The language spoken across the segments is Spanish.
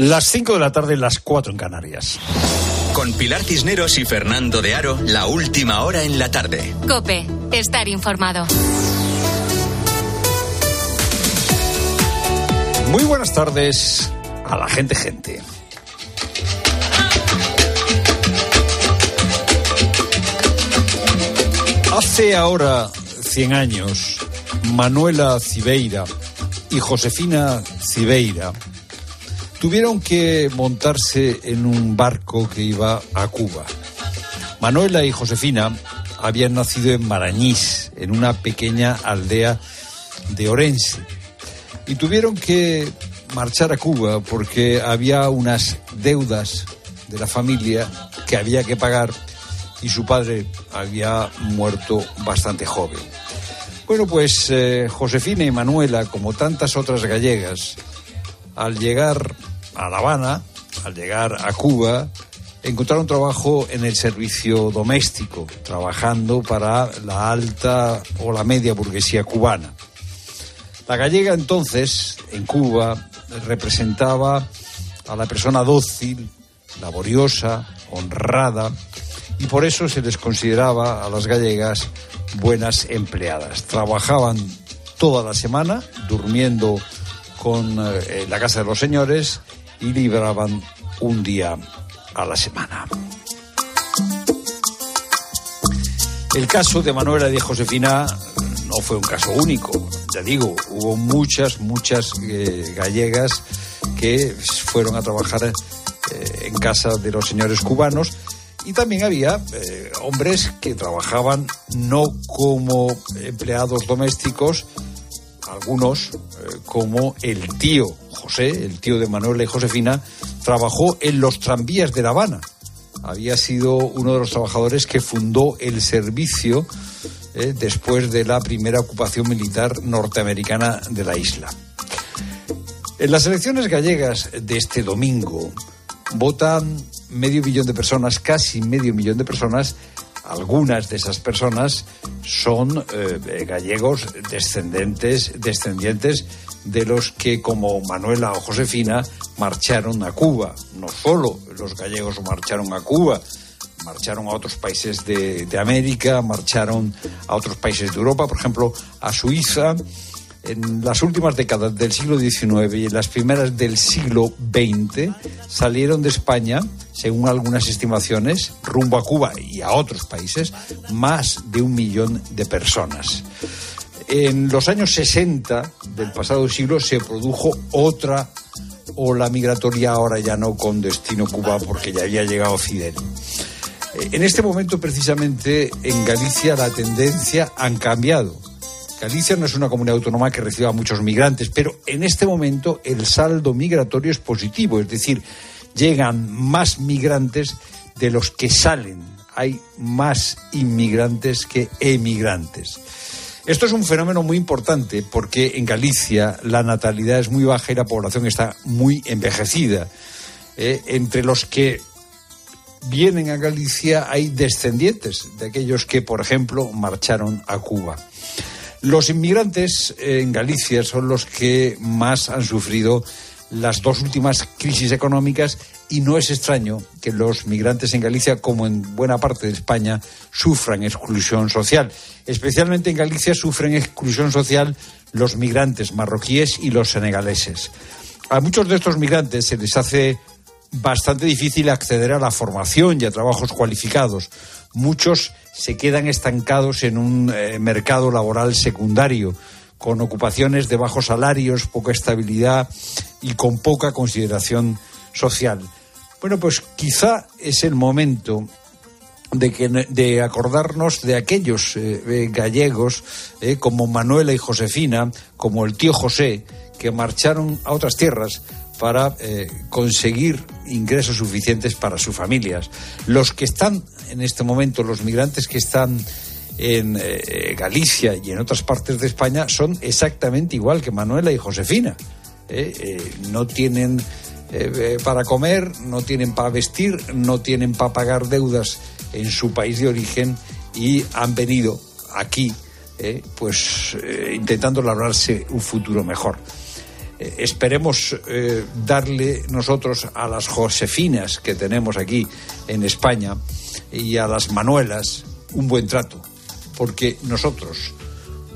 Las 5 de la tarde, las 4 en Canarias. Con Pilar Cisneros y Fernando de Aro, la última hora en la tarde. Cope, estar informado. Muy buenas tardes a la gente, gente. Hace ahora 100 años, Manuela Cibeira y Josefina Cibeira tuvieron que montarse en un barco que iba a Cuba. Manuela y Josefina habían nacido en Marañís, en una pequeña aldea de Orense, y tuvieron que marchar a Cuba porque había unas deudas de la familia que había que pagar y su padre había muerto bastante joven. Bueno, pues eh, Josefina y Manuela, como tantas otras gallegas, al llegar a La Habana, al llegar a Cuba, encontraron trabajo en el servicio doméstico, trabajando para la alta o la media burguesía cubana. La gallega entonces, en Cuba, representaba a la persona dócil, laboriosa, honrada, y por eso se les consideraba a las gallegas buenas empleadas. Trabajaban toda la semana, durmiendo con eh, la casa de los señores y libraban un día a la semana. El caso de Manuela y de Josefina no fue un caso único. Ya digo, hubo muchas, muchas eh, gallegas que fueron a trabajar eh, en casa de los señores cubanos y también había eh, hombres que trabajaban no como empleados domésticos, algunos como el tío José, el tío de Manuela y Josefina, trabajó en los tranvías de La Habana. Había sido uno de los trabajadores que fundó el servicio eh, después de la primera ocupación militar norteamericana de la isla. En las elecciones gallegas de este domingo votan medio millón de personas, casi medio millón de personas. Algunas de esas personas son eh, gallegos descendentes, descendientes de los que, como Manuela o Josefina, marcharon a Cuba. No solo los gallegos marcharon a Cuba, marcharon a otros países de, de, América, marcharon a otros países de Europa, por ejemplo, a Suiza. En las últimas décadas del siglo XIX y en las primeras del siglo XX salieron de España, según algunas estimaciones, rumbo a Cuba y a otros países, más de un millón de personas. En los años 60 del pasado siglo se produjo otra ola migratoria, ahora ya no con destino Cuba, porque ya había llegado Fidel. En este momento, precisamente, en Galicia la tendencia han cambiado. Galicia no es una comunidad autónoma que reciba muchos migrantes, pero en este momento el saldo migratorio es positivo, es decir, llegan más migrantes de los que salen. Hay más inmigrantes que emigrantes. Esto es un fenómeno muy importante porque en Galicia la natalidad es muy baja y la población está muy envejecida. Eh, entre los que vienen a Galicia hay descendientes de aquellos que, por ejemplo, marcharon a Cuba. Los inmigrantes en Galicia son los que más han sufrido las dos últimas crisis económicas y no es extraño que los migrantes en Galicia, como en buena parte de España, sufran exclusión social. Especialmente en Galicia sufren exclusión social los migrantes marroquíes y los senegaleses. A muchos de estos migrantes se les hace bastante difícil acceder a la formación y a trabajos cualificados. Muchos se quedan estancados en un eh, mercado laboral secundario con ocupaciones de bajos salarios, poca estabilidad y con poca consideración social. Bueno, pues quizá es el momento de, que, de acordarnos de aquellos eh, eh, gallegos eh, como Manuela y Josefina, como el tío José, que marcharon a otras tierras para conseguir ingresos suficientes para sus familias. Los que están en este momento, los migrantes que están en eh, Galicia y en otras partes de España son exactamente igual que Manuela y Josefina. ¿eh? Eh, no tienen para comer, no tienen para vestir, no tienen para pagar deudas en su país de origen y han venido aquí pues intentando labrarse un futuro mejor. eh, esperemos eh, darle nosotros a las Josefinas que tenemos aquí en España y a las Manuelas un buen trato, porque nosotros,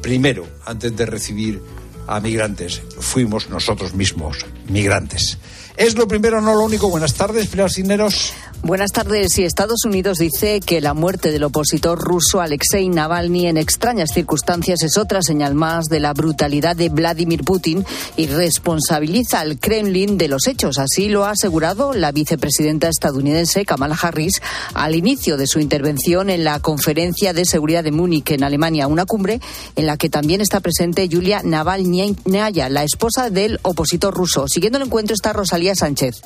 primero, antes de recibir a migrantes, fuimos nosotros mismos migrantes. Es lo primero, no lo único. Buenas tardes, Pilar Cineros. Buenas tardes. Y Estados Unidos dice que la muerte del opositor ruso Alexei Navalny en extrañas circunstancias es otra señal más de la brutalidad de Vladimir Putin y responsabiliza al Kremlin de los hechos. Así lo ha asegurado la vicepresidenta estadounidense Kamala Harris al inicio de su intervención en la Conferencia de Seguridad de Múnich en Alemania, una cumbre en la que también está presente Yulia Navalnaya, la esposa del opositor ruso. Siguiendo el encuentro está Rosalía Sánchez.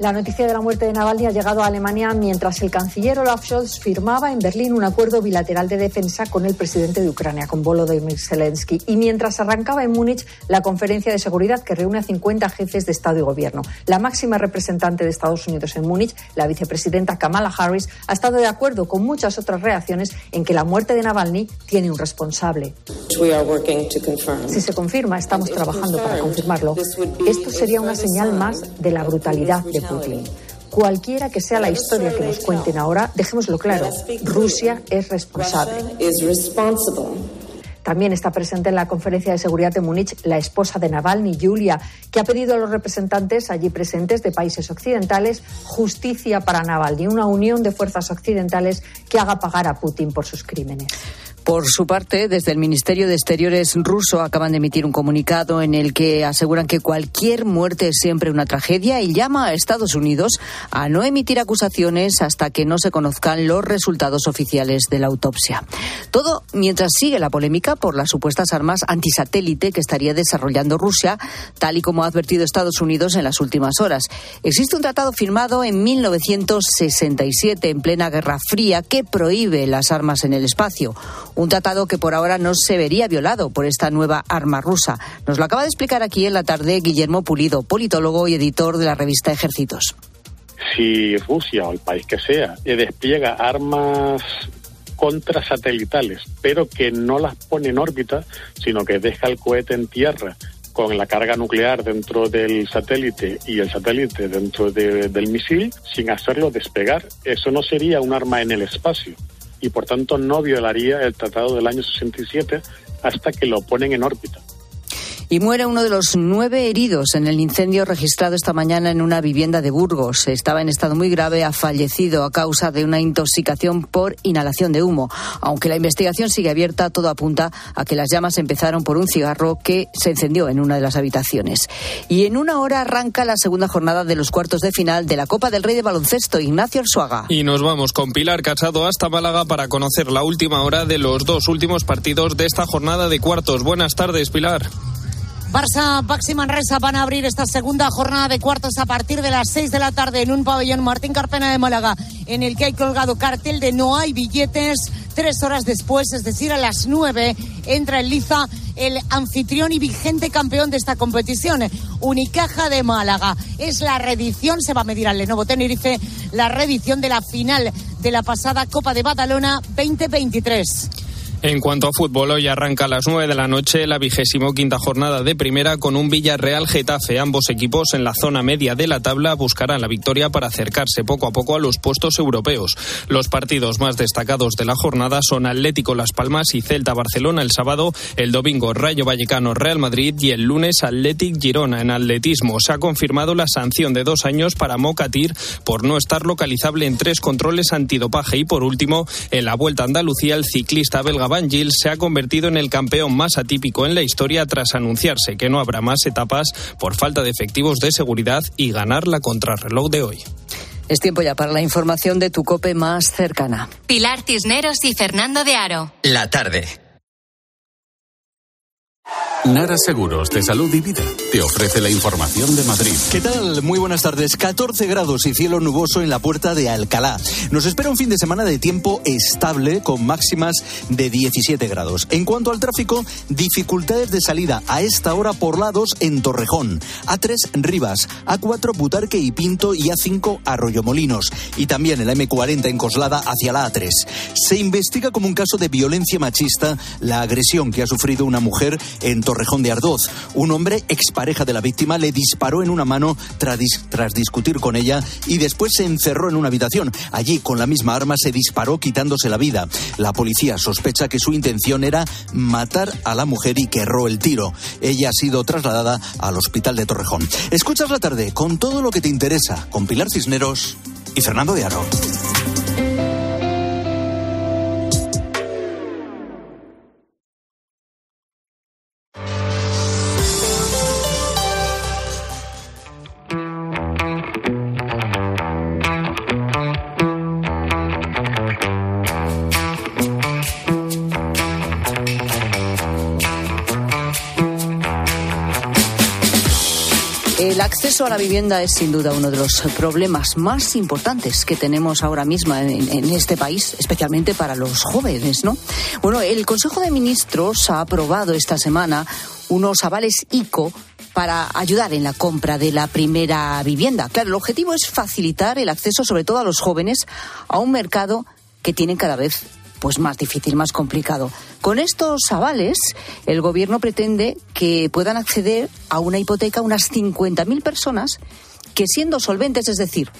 La noticia de la muerte de Navalny ha llegado a Alemania mientras el canciller Olaf Scholz firmaba en Berlín un acuerdo bilateral de defensa con el presidente de Ucrania, con Volodymyr Zelensky, y mientras arrancaba en Múnich la conferencia de seguridad que reúne a 50 jefes de Estado y Gobierno. La máxima representante de Estados Unidos en Múnich, la vicepresidenta Kamala Harris, ha estado de acuerdo con muchas otras reacciones en que la muerte de Navalny tiene un responsable. Si se confirma, estamos trabajando para confirmarlo. Esto sería una señal más de la brutalidad de Putin. Cualquiera que sea la historia que nos cuenten ahora, dejémoslo claro, Rusia es responsable. También está presente en la conferencia de seguridad de Múnich la esposa de Navalny, Julia, que ha pedido a los representantes allí presentes de países occidentales justicia para Navalny, una unión de fuerzas occidentales que haga pagar a Putin por sus crímenes. Por su parte, desde el Ministerio de Exteriores ruso acaban de emitir un comunicado en el que aseguran que cualquier muerte es siempre una tragedia y llama a Estados Unidos a no emitir acusaciones hasta que no se conozcan los resultados oficiales de la autopsia. Todo mientras sigue la polémica por las supuestas armas antisatélite que estaría desarrollando Rusia, tal y como ha advertido Estados Unidos en las últimas horas. Existe un tratado firmado en 1967 en plena Guerra Fría que prohíbe las armas en el espacio un tratado que por ahora no se vería violado por esta nueva arma rusa. Nos lo acaba de explicar aquí en la tarde Guillermo Pulido, politólogo y editor de la revista Ejércitos. Si Rusia o el país que sea eh, despliega armas contrasatelitales, pero que no las pone en órbita, sino que deja el cohete en tierra con la carga nuclear dentro del satélite y el satélite dentro del misil, sin hacerlo despegar, eso no sería un arma en el espacio y por tanto no violaría el Tratado del año 67 hasta que lo ponen en órbita y muere uno de los nueve heridos en el incendio registrado esta mañana en una vivienda de Burgos. Estaba en estado muy grave, ha fallecido a causa de una intoxicación por inhalación de humo. Aunque la investigación sigue abierta, todo apunta a que las llamas empezaron por un cigarro que se encendió en una de las habitaciones. Y en una hora arranca la segunda jornada de los cuartos de final de la Copa del Rey de Baloncesto, Ignacio Arzuaga. Y nos vamos con Pilar Casado hasta Málaga para conocer la última hora de los dos últimos partidos de esta jornada de cuartos. Buenas tardes, Pilar. Barça, Baxi Manresa van a abrir esta segunda jornada de cuartos a partir de las 6 de la tarde en un pabellón Martín Carpena de Málaga, en el que hay colgado cartel de no hay billetes. Tres horas después, es decir, a las 9, entra en liza el anfitrión y vigente campeón de esta competición, Unicaja de Málaga. Es la reedición, se va a medir al Lenovo Tenerife, la reedición de la final de la pasada Copa de Badalona 2023. En cuanto a fútbol, hoy arranca a las 9 de la noche la vigésimo quinta jornada de primera con un Villarreal Getafe. Ambos equipos en la zona media de la tabla buscarán la victoria para acercarse poco a poco a los puestos europeos. Los partidos más destacados de la jornada son Atlético Las Palmas y Celta Barcelona el sábado, el domingo Rayo Vallecano Real Madrid y el lunes Atlético Girona. En atletismo se ha confirmado la sanción de dos años para Mocatir por no estar localizable en tres controles antidopaje y por último en la Vuelta a Andalucía el ciclista belga Van se ha convertido en el campeón más atípico en la historia tras anunciarse que no habrá más etapas por falta de efectivos de seguridad y ganar la contrarreloj de hoy. Es tiempo ya para la información de tu cope más cercana. Pilar Cisneros y Fernando de Aro. La tarde. Nara Seguros de Salud y Vida ofrece la información de Madrid. ¿Qué tal? Muy buenas tardes. 14 grados y cielo nuboso en la puerta de Alcalá. Nos espera un fin de semana de tiempo estable con máximas de 17 grados. En cuanto al tráfico, dificultades de salida a esta hora por lados en Torrejón, A3 Rivas, A4 Butarque y Pinto y A5 Arroyomolinos. Y también el M40 en Coslada hacia la A3. Se investiga como un caso de violencia machista la agresión que ha sufrido una mujer en Torrejón de Ardoz. Un hombre expareja pareja de la víctima, le disparó en una mano tras, tras discutir con ella y después se encerró en una habitación. Allí, con la misma arma, se disparó quitándose la vida. La policía sospecha que su intención era matar a la mujer y que erró el tiro. Ella ha sido trasladada al hospital de Torrejón. Escuchas la tarde con todo lo que te interesa, con Pilar Cisneros y Fernando de Aro. Acceso a la vivienda es sin duda uno de los problemas más importantes que tenemos ahora mismo en, en, este país, especialmente para los jóvenes, ¿no? Bueno, el Consejo de Ministros ha aprobado esta semana unos avales ICO para ayudar en la compra de la primera vivienda. Claro, el objetivo es facilitar el acceso, sobre todo a los jóvenes, a un mercado que tienen cada vez pues más difícil, más complicado. Con estos avales, el gobierno pretende que puedan acceder a una hipoteca unas 50.000 personas que siendo solventes, es decir,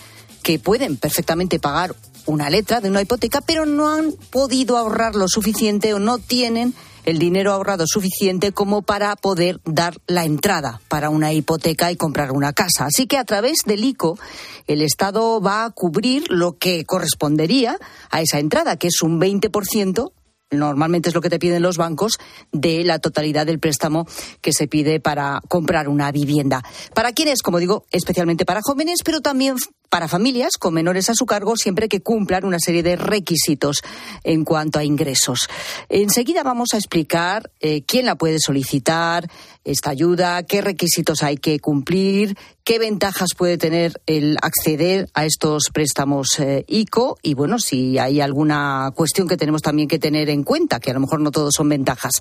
que pueden perfectamente pagar una letra de una hipoteca, pero no han podido ahorrar lo suficiente o no tienen el dinero ahorrado suficiente como para poder dar la entrada para una hipoteca y comprar una casa. Así que a través del ICO el Estado va a cubrir lo que correspondería a esa entrada, que es un 20% normalmente es lo que te piden los bancos, de la totalidad del préstamo que se pide para comprar una vivienda. ¿Para quiénes? Como digo, especialmente para jóvenes, pero también para familias con menores a su cargo siempre que cumplan una serie de requisitos en cuanto a ingresos. Enseguida vamos a explicar eh, quién la puede solicitar, esta ayuda, qué requisitos hay que cumplir, qué ventajas puede tener el acceder a estos préstamos eh, ICO y, bueno, si hay alguna cuestión que tenemos también que tener en cuenta, que a lo mejor no todos son ventajas.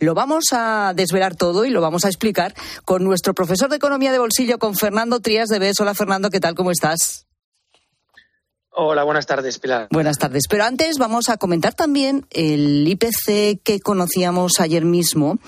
Lo vamos a desvelar todo y lo vamos a explicar con nuestro profesor de Economía de Bolsillo, con Fernando Trías de BES. Hola, Fernando, ¿qué tal? ¿Cómo estás? Hola, buenas tardes, Pilar. Buenas tardes. Pero antes vamos a comentar también el IPC que conocíamos ayer mismo,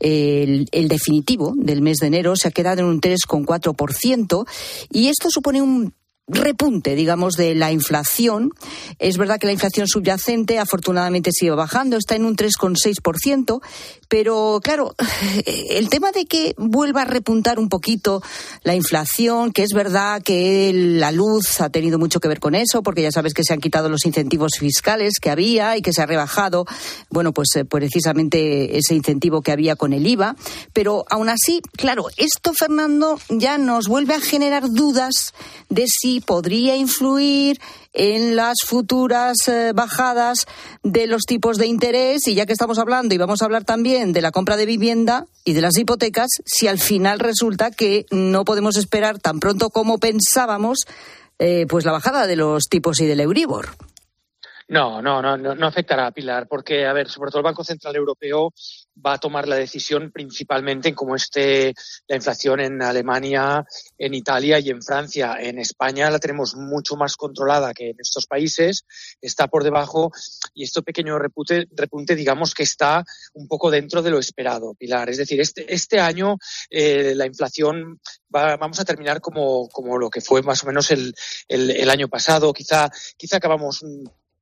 el, definitivo del mes de enero, se ha quedado en un 3,4% y esto supone un repunte, digamos, de la inflación. Es verdad que la inflación subyacente afortunadamente sigue bajando, está en un 3,6%, pero claro, el tema de que vuelva a repuntar un poquito la inflación, que es verdad que la luz ha tenido mucho que ver con eso, porque ya sabes que se han quitado los incentivos fiscales que había y que se ha rebajado, bueno, pues eh, precisamente ese incentivo que había con el IVA, pero aún así, claro, esto, Fernando, ya nos vuelve a generar dudas de si podría influir en las futuras eh, bajadas de los tipos de interés y ya que estamos hablando y vamos a hablar también de la compra de vivienda y de las hipotecas, si al final resulta que no podemos esperar tan pronto como pensábamos eh, pues la bajada de los tipos y del Euribor. No, no, no, no, afectará a Pilar, porque, a ver, sobre todo el Banco Central Europeo va a tomar la decisión principalmente en cómo esté la inflación en Alemania, en Italia y en Francia. En España la tenemos mucho más controlada que en estos países, está por debajo y este pequeño repunte, repunte digamos que está un poco dentro de lo esperado, Pilar. Es decir, este, este año eh, la inflación va, vamos a terminar como, como lo que fue más o menos el, el, el año pasado. Quizá, quizá acabamos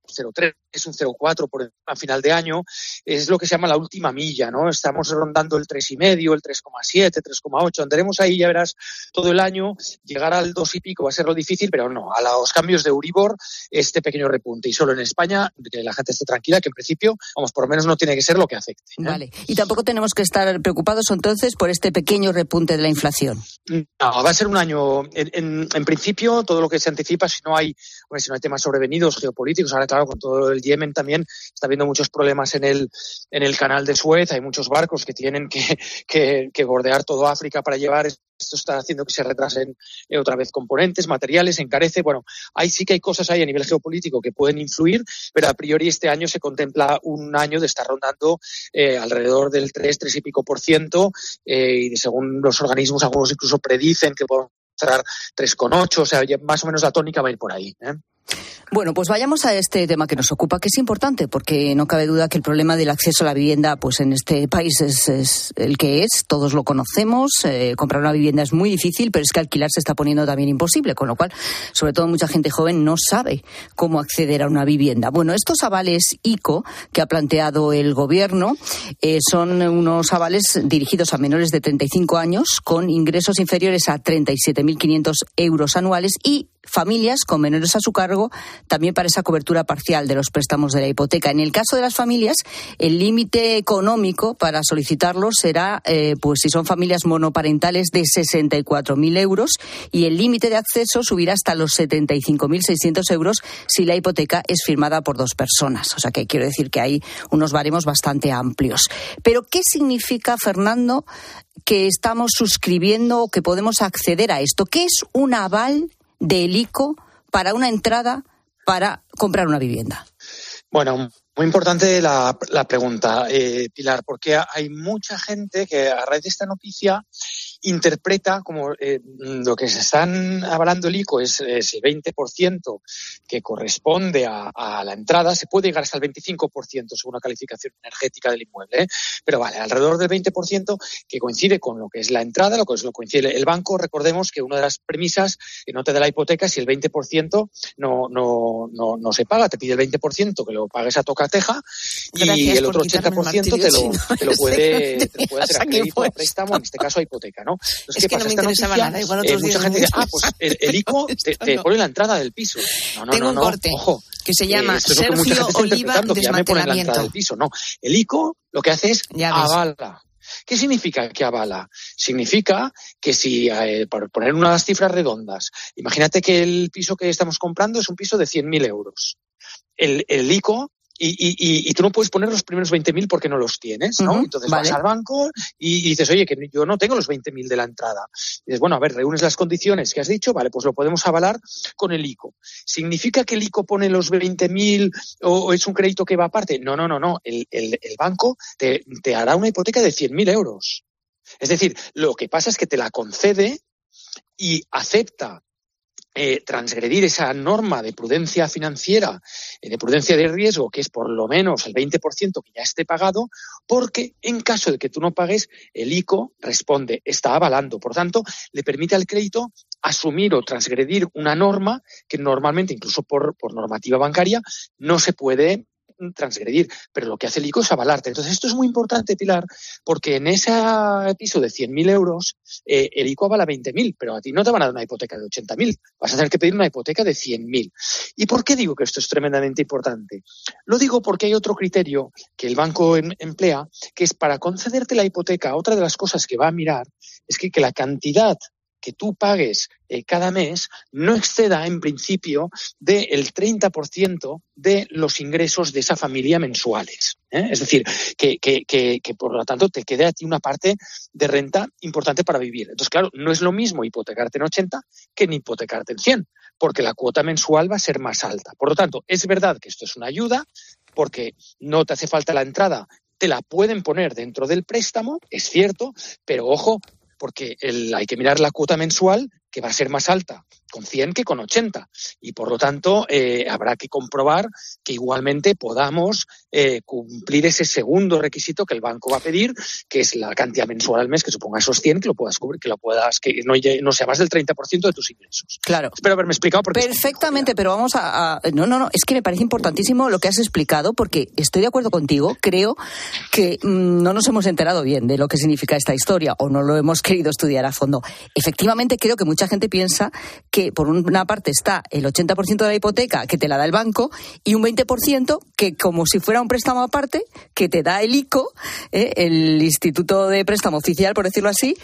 0,3, es un 0,4 por a final de año, es lo que se llama la última milla, ¿no? Estamos rondando el 3,5, el 3,7, 3,8, andaremos ahí, ya verás, todo el año, llegar al 2 y pico va a ser lo difícil, pero no, a los cambios de Euribor, este pequeño repunte, y solo en España, que la gente esté tranquila, que en principio, vamos, por lo menos no tiene que ser lo que afecte. ¿eh? Vale, y tampoco tenemos que estar preocupados entonces por este pequeño repunte de la inflación. No, va a ser un año, en, en, en principio, todo lo que se anticipa, si no hay, bueno, si no hay temas sobrevenidos geopolíticos, ahora claro, con todo el Yemen también está habiendo muchos problemas en el, en el canal de Suez, hay muchos barcos que tienen que, que, que bordear todo África para llevar esto está haciendo que se retrasen eh, otra vez componentes, materiales, encarece. Bueno, ahí sí que hay cosas ahí a nivel geopolítico que pueden influir, pero a priori este año se contempla un año de estar rondando eh, alrededor del 3, 3 y pico por ciento, eh, y según los organismos, algunos incluso predicen que estar 3,8, o sea, más o menos la tónica va a ir por ahí. ¿eh? Bueno, pues vayamos a este tema que nos ocupa, que es importante, porque no cabe duda que el problema del acceso a la vivienda, pues en este país es, el que es, todos lo conocemos. Eh, comprar una vivienda es muy difícil, pero es que alquilar se está poniendo también imposible, con lo cual, sobre todo mucha gente joven no sabe cómo acceder a una vivienda. Bueno, estos avales ICO que ha planteado el gobierno eh, son unos avales dirigidos a menores de 35 años con ingresos inferiores a 37.500 euros anuales y familias con menores a su cargo también para esa cobertura parcial de los préstamos de la hipoteca. En el caso de las familias, el límite económico para solicitarlos será, eh, pues si son familias monoparentales, de 64.000 euros y el límite de acceso subirá hasta los 75.600 euros si la hipoteca es firmada por dos personas. O sea que quiero decir que hay unos baremos bastante amplios. Pero, ¿qué significa, Fernando, que estamos suscribiendo o que podemos acceder a esto? ¿Qué es un aval del ICO para una entrada para comprar una vivienda? Bueno, muy importante la, pregunta, eh, Pilar, porque hay mucha gente que a raíz de esta noticia interpreta como eh, lo que se están avalando el ICO es ese 20% que corresponde a, la entrada, se puede llegar hasta el 25% según la calificación energética del inmueble, ¿eh? pero vale, alrededor del 20% que coincide con lo que es la entrada, lo que es lo que coincide el banco. Recordemos que una de las premisas que no te da la hipoteca es si el 20% no, no, no, no se paga, te pide el 20% que lo pagues a tocateja y el otro 80% te lo, te lo, puede, te lo puede hacer a crédito, a préstamo, en este caso a hipoteca, ¿no? es que no me interesaba nada. Igual otros eh, mucha gente dice, ah, pues el, ICO te, pone la entrada del piso. No, no, Tengo no, un corte ojo, que se llama eh, Sergio Oliva Desmantelamiento. del piso. No, el ICO lo que hace es avala. ¿Qué significa que avala? Significa que si, eh, por poner unas cifras redondas, imagínate que el piso que estamos comprando es un piso de 100.000 euros. El, el ICO y, y, y, tú no puedes poner los primeros 20.000 porque no los tienes, ¿no? Entonces vas al banco y, dices, oye, que yo no tengo los 20.000 de la entrada. Y dices, bueno, a ver, reúnes las condiciones que has dicho, vale, pues lo podemos avalar con el ICO. ¿Significa que el ICO pone los 20.000 o, o es un crédito que va aparte? No, no, no, no. El, el, el banco te, te hará una hipoteca de 100.000 euros. Es decir, lo que pasa es que te la concede y acepta eh, transgredir esa norma de prudencia financiera, eh, de prudencia de riesgo, que es por lo menos el 20% que ya esté pagado, porque en caso de que tú no pagues, el ICO responde, está avalando. Por tanto, le permite al crédito asumir o transgredir una norma que normalmente, incluso por, por normativa bancaria, no se puede transgredir, pero lo que hace el ICO es avalarte. Entonces, esto es muy importante, Pilar, porque en ese piso de 100.000 euros, eh, el ICO avala 20.000, pero a ti no te van a dar una hipoteca de 80.000, vas a tener que pedir una hipoteca de 100.000. ¿Y por qué digo que esto es tremendamente importante? Lo digo porque hay otro criterio que el banco em, emplea, que es para concederte la hipoteca, otra de las cosas que va a mirar es que, que la cantidad que tú pagues eh, cada mes no exceda en principio del 30% de los ingresos de esa familia mensuales. ¿eh? Es decir, que, que, que, por lo tanto te quede a ti una parte de renta importante para vivir. Entonces, claro, no es lo mismo hipotecarte en 80 que en hipotecarte en 100, porque la cuota mensual va a ser más alta. Por lo tanto, es verdad que esto es una ayuda, porque no te hace falta la entrada te la pueden poner dentro del préstamo, es cierto, pero ojo, porque el, hay que mirar la cuota mensual que va a ser más alta con 100 que con 80. Y por lo tanto, eh, habrá que comprobar que igualmente podamos eh, cumplir ese segundo requisito que el banco va a pedir, que es la cantidad mensual al mes que suponga esos 100, que lo puedas cubrir, que lo puedas, que no, no sea más del 30% de tus ingresos. Claro. Espero haberme explicado. Perfectamente, pero vamos a, No, no, no, es que me parece importantísimo lo que has explicado, porque estoy de acuerdo contigo. Creo que mm, no nos hemos enterado bien de lo que significa esta historia o no lo hemos querido estudiar a fondo. Efectivamente, creo que mucha gente piensa que por una parte está el 80% de la hipoteca que te la da el banco y un 20% que como si fuera un préstamo aparte que te da el ICO, ¿eh? el Instituto de Préstamo Oficial, por decirlo así,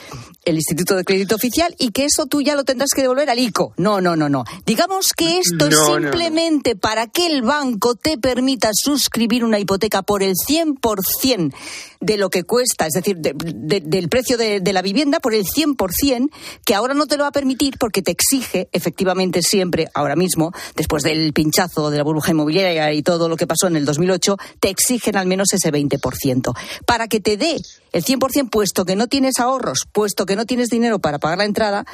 el Instituto de Crédito Oficial y que eso tú ya lo tendrás que devolver al ICO. No, no, no, no. Digamos que esto es simplemente para que el banco te permita suscribir una hipoteca por el 100% de lo que cuesta, es decir, del precio de, de la vivienda por el 100%, que ahora no te lo va a permitir porque te exige efectivamente siempre, ahora mismo, después del pinchazo de la burbuja inmobiliaria y todo lo que pasó en el 2008, te exigen al menos ese 20%. Para que te dé el 100%, puesto que no tienes ahorros, puesto que no tienes dinero para pagar la entrada,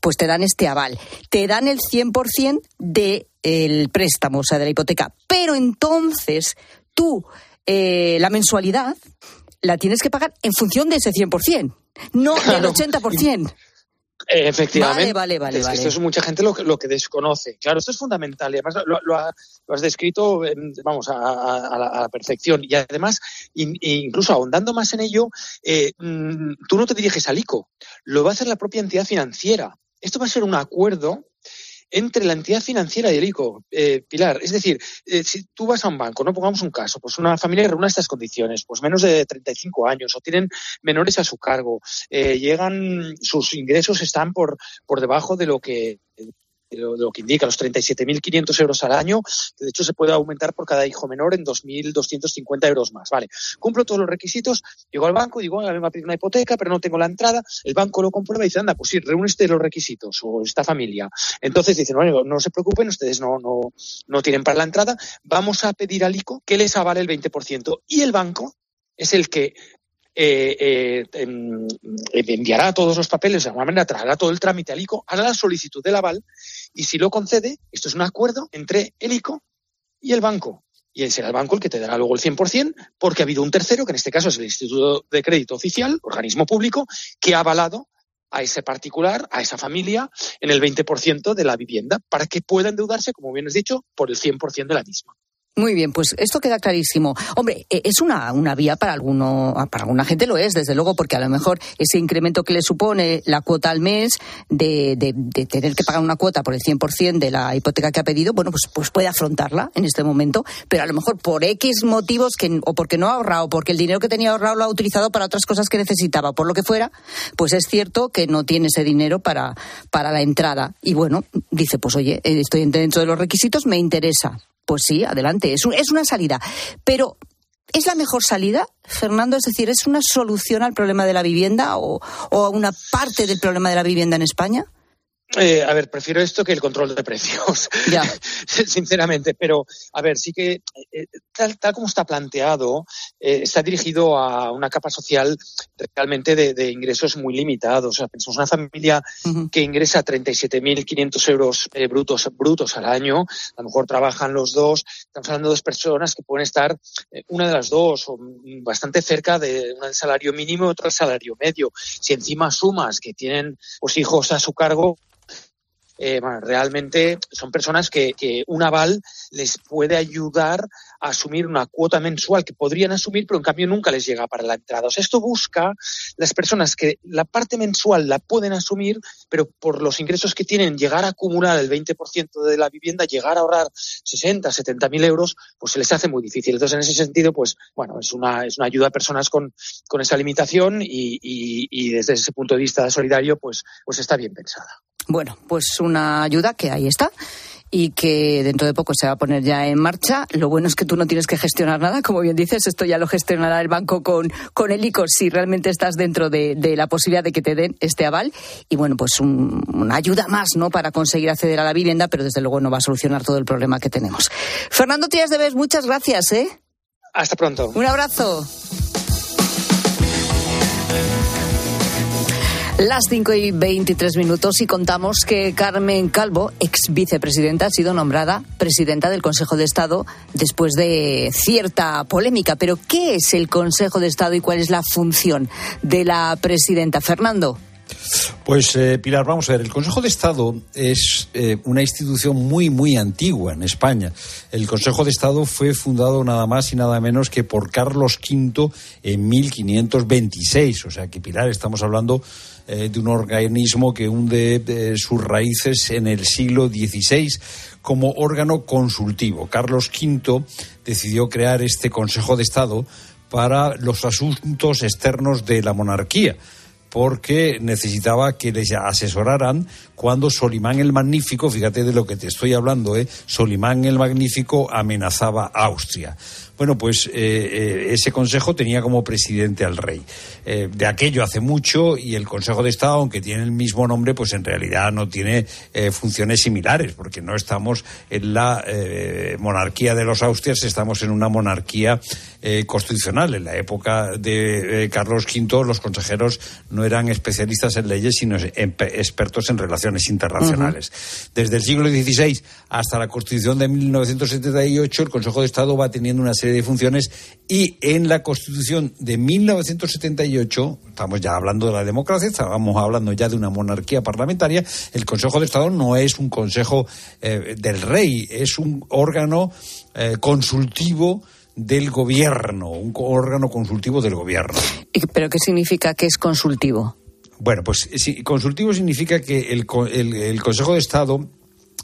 pues te dan este aval. Te dan el 100% del préstamo, o sea, de la hipoteca. Pero entonces tú eh, la mensualidad la tienes que pagar en función de ese 100%, no del 80%. Efectivamente. Vale, vale, vale. Esto es mucha gente lo que, lo que desconoce. Claro, esto es fundamental y además lo, has descrito, vamos, a, la, perfección. Y además, incluso ahondando más en ello, eh, mm, tú no te diriges al ICO, lo va a hacer la propia entidad financiera. Esto va a ser un acuerdo entre la entidad financiera y el ICO, eh, Pilar. Es decir, eh, si tú vas a un banco, no pongamos un caso, pues una familia que reúne estas condiciones, pues menos de 35 años o tienen menores a su cargo, eh, llegan, sus ingresos están por, por debajo de lo que lo, lo que indica, los 37.500 euros al año, que de hecho se puede aumentar por cada hijo menor en 2.250 euros más. Vale, cumplo todos los requisitos, llego al banco, digo, a mí me ha pedido una hipoteca, pero no tengo la entrada, el banco lo comprueba y dice, anda, pues sí, reúne usted los requisitos o esta familia. Entonces dicen, bueno, no se preocupen, ustedes no, no, no tienen para la entrada, vamos a pedir al ICO que les avale el 20%. Y el banco es el que eh, eh, em, enviará todos los papeles, de alguna manera traerá todo el trámite al ICO, hará la solicitud del aval y si lo concede, esto es un acuerdo entre el ICO y el banco. Y será el banco el que te dará luego el 100%, porque ha habido un tercero, que en este caso es el Instituto de Crédito Oficial, organismo público, que ha avalado a ese particular, a esa familia, en el 20% de la vivienda, para que pueda endeudarse, como bien has dicho, por el 100% de la misma. Muy bien, pues esto queda clarísimo. Hombre, eh, es una, una vía para alguno, para alguna gente lo es, desde luego, porque a lo mejor ese incremento que le supone la cuota al mes de, de, tener que pagar una cuota por el 100% de la hipoteca que ha pedido, bueno, pues, pues puede afrontarla en este momento, pero a lo mejor por X motivos que, o porque no ha ahorrado, porque el dinero que tenía ahorrado lo ha utilizado para otras cosas que necesitaba, por lo que fuera, pues es cierto que no tiene ese dinero para, para la entrada. Y bueno, dice, pues oye, estoy dentro de los requisitos, me interesa pues sí, adelante, es, es una salida. Pero ¿Es la mejor salida, Fernando? Es decir, ¿es una solución al problema de la vivienda o, o, a una parte del problema de la vivienda en España? Eh, a ver, prefiero esto que el control de precios, sinceramente. Pero, a ver, sí que eh, tal, como está planteado, eh, está dirigido a una capa social realmente de, ingresos muy limitados. O sea, pensamos una familia que ingresa 37.500 euros brutos, brutos al año, a lo mejor trabajan los dos, estamos hablando de dos personas que pueden estar, una de las dos, o bastante cerca de una del salario mínimo y otra del salario medio. Si encima sumas que tienen pues, hijos a su cargo, eh, bueno, realmente son personas que, que, un aval les puede ayudar a asumir una cuota mensual que podrían asumir, pero en cambio nunca les llega para la entrada. O sea, esto busca las personas que la parte mensual la pueden asumir, pero por los ingresos que tienen, llegar a acumular el 20% de la vivienda, llegar a ahorrar 60, 70 mil euros, pues se les hace muy difícil. Entonces, en ese sentido, pues bueno, es una, es una ayuda a personas con, con esa limitación y, y, y desde ese punto de vista solidario, pues, pues está bien pensada. Bueno, pues una ayuda que ahí está y que dentro de poco se va a poner ya en marcha. Lo bueno es que tú no tienes que gestionar nada, como bien dices, esto ya lo gestionará el banco con, con el ICO si realmente estás dentro de, la posibilidad de que te den este aval. Y bueno, pues una ayuda más, ¿no? Para conseguir acceder a la vivienda, pero desde luego no va a solucionar todo el problema que tenemos. Fernando Tías de Bes, muchas gracias, ¿eh? Hasta pronto. Un abrazo. Las 5 y 23 minutos y contamos que Carmen Calvo, ex vicepresidenta, ha sido nombrada presidenta del Consejo de Estado después de cierta polémica. Pero, ¿qué es el Consejo de Estado y cuál es la función de la presidenta? Fernando. Pues eh, Pilar, vamos a ver, el Consejo de Estado es eh, una institución muy, muy antigua en España. El Consejo de Estado fue fundado nada más y nada menos que por Carlos V en 1526. O sea que, Pilar, estamos hablando eh, de un organismo que hunde sus raíces en el siglo XVI como órgano consultivo. Carlos V decidió crear este Consejo de Estado para los asuntos externos de la monarquía porque necesitaba que les asesoraran cuando Solimán el Magnífico, fíjate de lo que te estoy hablando, ¿eh? Solimán el Magnífico amenazaba a Austria. Bueno, pues eh, eh, ese consejo tenía como presidente al rey. Eh, de aquello hace mucho y el Consejo de Estado, aunque tiene el mismo nombre, pues en realidad no tiene funciones similares, porque no estamos en la monarquía de los Austrias, estamos en una monarquía constitucional. En la época de Carlos V los consejeros no eran especialistas en leyes, sino expertos en relaciones internacionales. Desde el siglo XVI hasta la Constitución de 1978, el Consejo de Estado va teniendo una serie de funciones y en la Constitución de 1978, estamos ya hablando de la democracia, estamos hablando ya de una monarquía parlamentaria, el Consejo de Estado no es un consejo eh, del rey, es un órgano eh, consultivo del gobierno, un órgano consultivo del gobierno. ¿Pero qué significa que es consultivo? Bueno, pues consultivo significa que el, Consejo de Estado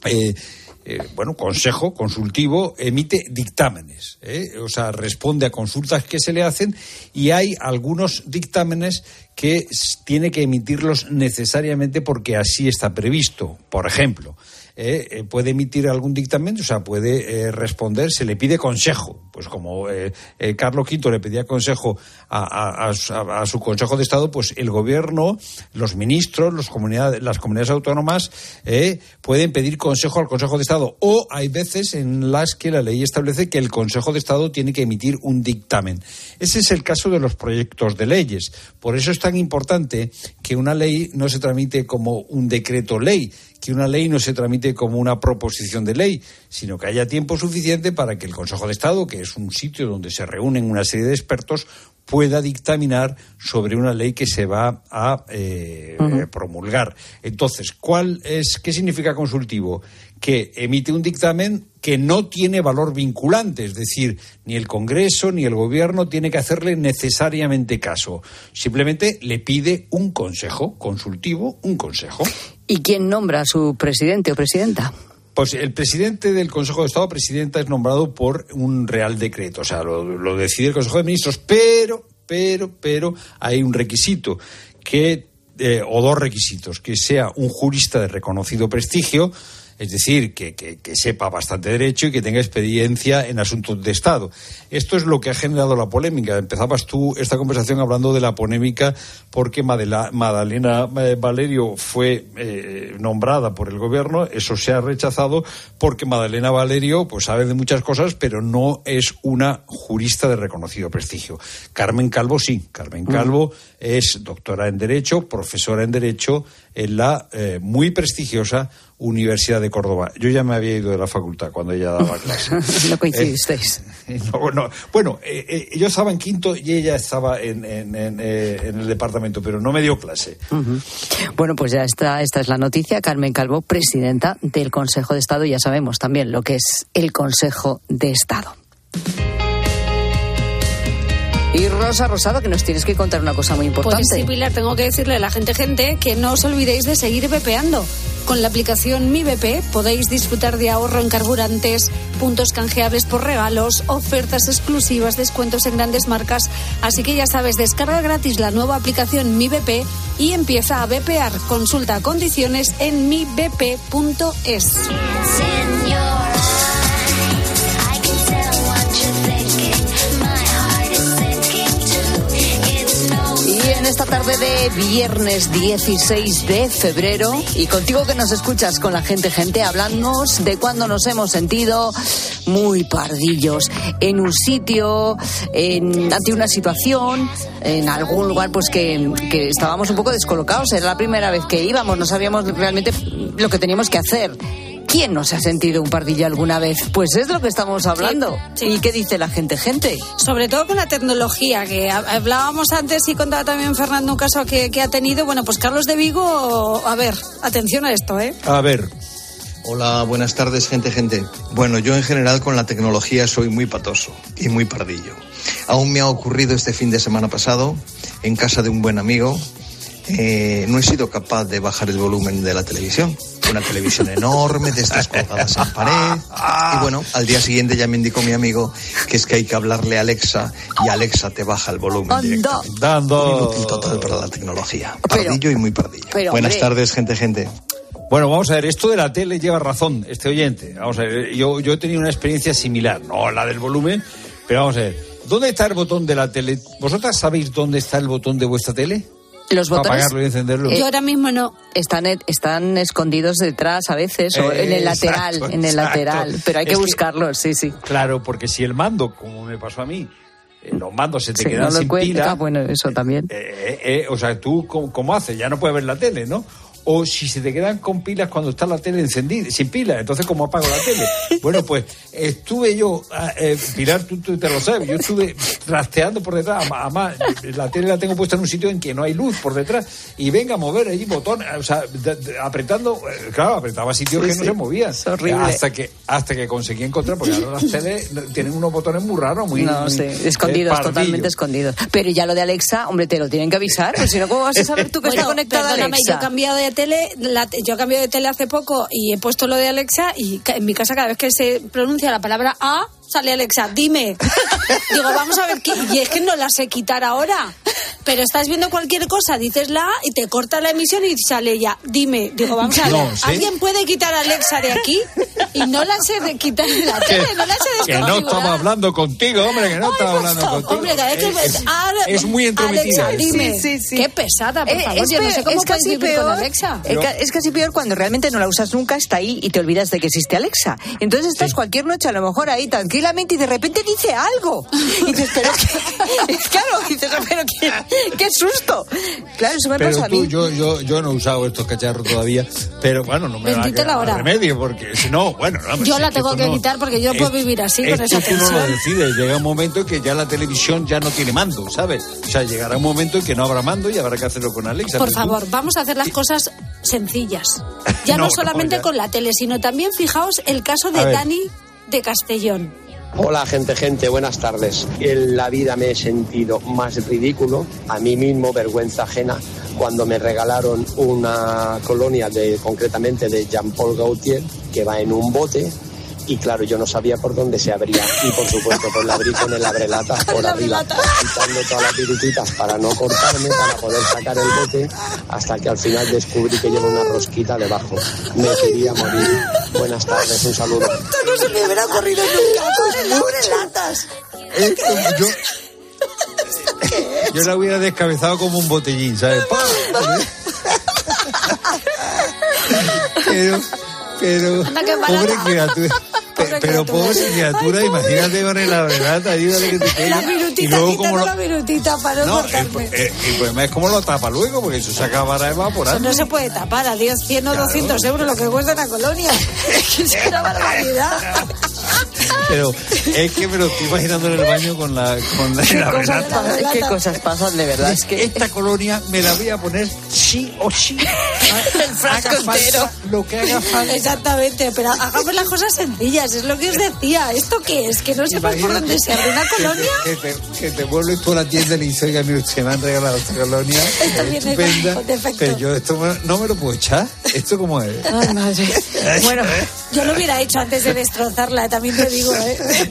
eh, eh, bueno, consejo consultivo emite dictámenes, ¿eh? o sea, responde a consultas que se le hacen y hay algunos dictámenes que tiene que emitirlos necesariamente porque así está previsto. Por ejemplo, eh, eh, puede emitir algún dictamen, o sea, puede eh, responder, se le pide consejo. Pues como Carlos V le pedía consejo a, su Consejo de Estado, pues el Gobierno, los ministros, las comunidades autónomas pueden pedir consejo al Consejo de Estado. O hay veces en las que la ley establece que el Consejo de Estado tiene que emitir un dictamen. Ese es el caso de los proyectos de leyes. Por eso es tan importante que una ley no se tramite como un decreto ley, que una ley no se tramite como una proposición de ley, sino que haya tiempo suficiente para que el Consejo de Estado, que es un sitio donde se reúnen una serie de expertos, pueda dictaminar sobre una ley que se va a eh, promulgar. Entonces, ¿cuál es, ¿qué significa consultivo? Que emite un dictamen que no tiene valor vinculante, es decir, ni el Congreso ni el Gobierno tiene que hacerle necesariamente caso. Simplemente le pide un consejo consultivo, un consejo. ¿Y quién nombra a su presidente o presidenta? Pues el presidente del Consejo de Estado, presidenta, es nombrado por un real decreto, o sea, lo, decide el Consejo de Ministros, pero, pero, pero hay un requisito que eh, o dos requisitos, que sea un jurista de reconocido prestigio, es decir, que, sepa bastante derecho y que tenga experiencia en asuntos de Estado. Esto es lo que ha generado la polémica. Empezabas tú esta conversación hablando de la polémica porque Madalena eh, Valerio fue eh, nombrada por el gobierno, eso se ha rechazado porque Madalena Valerio pues sabe de muchas cosas, pero no es una jurista de reconocido prestigio. Carmen Calvo sí, Carmen Calvo es doctora en Derecho, profesora en Derecho en la eh, muy prestigiosa Universidad de Córdoba. Yo ya me había ido de la facultad cuando ella daba clase. no coincidisteis. Eh, bueno, eh, yo estaba en quinto y ella estaba en, el departamento, pero no me dio clase. Bueno, pues ya está, esta es la noticia. Carmen Calvo, presidenta del Consejo de Estado. Ya sabemos también lo que es el Consejo de Estado. Y Rosa Rosado, que nos tienes que contar una cosa muy importante. Pues sí, Pilar, tengo que decirle a la gente, gente, que no os olvidéis de seguir bepeando. Con la aplicación Mi BP podéis disfrutar de ahorro en carburantes, puntos canjeables por regalos, ofertas exclusivas, descuentos en grandes marcas. Así que ya sabes, descarga gratis la nueva aplicación Mi BP y empieza a bepear. Consulta condiciones en mibp.es. en tarde de viernes 16 de febrero y contigo que nos escuchas con la gente, gente, hablamos de cuando nos hemos sentido muy pardillos en un sitio, en, ante una situación, en algún lugar pues que, que estábamos un poco descolocados. Era la primera vez que íbamos, no sabíamos realmente lo que teníamos que hacer. ¿Quién no se ha sentido un pardillo alguna vez? Pues es de lo que estamos hablando. ¿Y qué dice la gente? Gente. Sobre todo con la tecnología, que hablábamos antes y contaba también Fernando un caso que, ha tenido. Bueno, pues Carlos de Vigo, a ver, atención a esto, ¿eh? A ver. Hola, buenas tardes, gente, gente. Bueno, yo en general con la tecnología soy muy patoso y muy pardillo. Aún me ha ocurrido este fin de semana pasado, en casa de un buen amigo, eh, no he sido capaz de bajar el volumen de la televisión una televisión enorme, de estas colgadas en pared. Y bueno, al día siguiente ya me indicó mi amigo que es que hay que hablarle a Alexa y Alexa te baja el volumen directamente. Dando. Inútil total para la tecnología. Pardillo y muy pardillo. Buenas tardes, gente, gente. Bueno, vamos a ver, esto de la tele lleva razón, este oyente. Vamos a ver, yo, yo he tenido una experiencia similar, no la del volumen, pero vamos a ver. ¿Dónde está el botón de la tele? ¿Vosotras sabéis dónde está el botón de vuestra tele? Los botones. Apagarlo y encenderlo. Yo ahora mismo no. Están, están escondidos detrás a veces, o en el lateral, en el lateral. Pero hay que, buscarlos, sí, sí. Claro, porque si el mando, como me pasó a mí, eh, los mandos se te Sí, quedan no lo sin cuenta, pila. bueno, eso también. Eh, eh, o sea, tú, ¿cómo, cómo haces? Ya no puedes ver la tele, ¿no? O si se te quedan con pilas cuando está la tele encendida, sin pilas, entonces ¿cómo apago la tele? Bueno, pues estuve yo, ah, eh, Pilar, tú, tú te lo sabes, yo estuve trasteando por detrás, además la tele la tengo puesta en un sitio en que no hay luz por detrás, y venga a mover allí botones, o sea, de- de- apretando, eh, claro, apretaba sitios Sí, que no se movían. Hasta que, hasta que conseguí encontrar, porque ahora las teles tienen unos botones muy raros, muy... No, sí, eh, escondidos, totalmente escondidos. Pero ya lo de Alexa, hombre, te lo tienen que avisar, pues si no, ¿cómo vas a saber tú que está conectada Alexa? yo he cambiado de tele, la- yo he cambiado de tele hace poco y he puesto lo de Alexa y en mi casa cada vez que se pronuncia la palabra A sale Alexa, dime. Digo, vamos a ver qué y es que no la sé quitar ahora. Pero estás viendo cualquier cosa, dices la A y te corta la emisión y sale ya, dime. Digo, vamos a ver, No, ¿sí? ¿alguien puede quitar a Alexa de aquí? Y no la sé de quitar de la tele, no la sé Que no estaba hablando contigo, hombre, que no estaba hablando contigo. Hombre, cada vez que es, ves a- es muy entrometida. Alexa, dime. Sí, sí, sí. Qué pesada, por Eh, favor. es Yo no sé cómo es casi puedes vivir peor, con Alexa. Es, ca- es casi peor cuando realmente no la usas nunca, está ahí y te olvidas de que existe Alexa. Entonces estás cualquier noche a lo mejor ahí tranquilamente y de repente dice algo. Y dices, pero qué, claro, dices, pero qué, qué susto. Claro, eso me Pero pasa a tú, mí. yo, yo, yo no he usado estos cacharros todavía, pero bueno, no me va a quedar la hora. más remedio, porque si no, bueno, no, Yo la tengo que no- quitar porque yo no puedo vivir así con esa tú no lo tensión. decides, llega un momento en que ya la televisión ya no tiene mando, ¿sabes? O sea, llegará un momento en que no habrá mando y habrá que hacerlo con Alexa. Por pero tú- favor, vamos a hacer las cosas sencillas. Ya no, No, no, solamente ya. con la tele, sino también fijaos el caso de A. Dani de Castellón. Hola gente, gente, buenas tardes. En la vida me he sentido más ridículo, a mí mismo, vergüenza ajena, cuando me regalaron una colonia de, concretamente de Jean-Paul Gaultier, que va en un bote, y claro, yo no sabía por dónde se abría, y por supuesto, pues la abrí con el abrelatas por arriba, quitando todas las virutitas para no cortarme, para poder sacar el bote, hasta que al final descubrí que lleva una rosquita debajo. Me quería morir. Buenas tardes, un saludo. Esto no se me hubiera ocurrido nunca con el abrelatas. Esto, yo, yo la hubiera descabezado como un botellín, ¿sabes? ¡Pam! Pero, pero, Anda, qué pobre barata. Criatura. Pe- Pobre pero criatura. pobre criatura, imagínate con el abrelata, ayúdale que te La pega. Y virutita, luego como lo, la virutita para no, no, el, cortarme. eh, el problema es cómo lo tapa luego, porque eso se acabará Eso evaporando. no se puede tapar, adiós, 100 o 200 euros lo que cuesta una colonia. Es que es una barbaridad. Pero es que me lo estoy imaginando en el baño con la, con la, ¿Qué la cosas, pasan, qué cosas pasan, de verdad. Es que Esta colonia me la voy a poner sí o sí. el frasco entero. Lo que haga falta. Exactamente, pero hagamos las cosas sencillas, es lo que os decía. ¿Esto qué es? ¿Que no sepas por dónde se abre una colonia? Que te, que te, que te vuelves tú a la tienda y le dices, oiga, usted me han regalado esta colonia. Esto es viene estupenda, pero yo esto me- no me lo puedo echar. ¿Esto cómo es? Ay, madre. Bueno, Yo lo hubiera hecho antes de destrozarla, también te digo, ¿eh?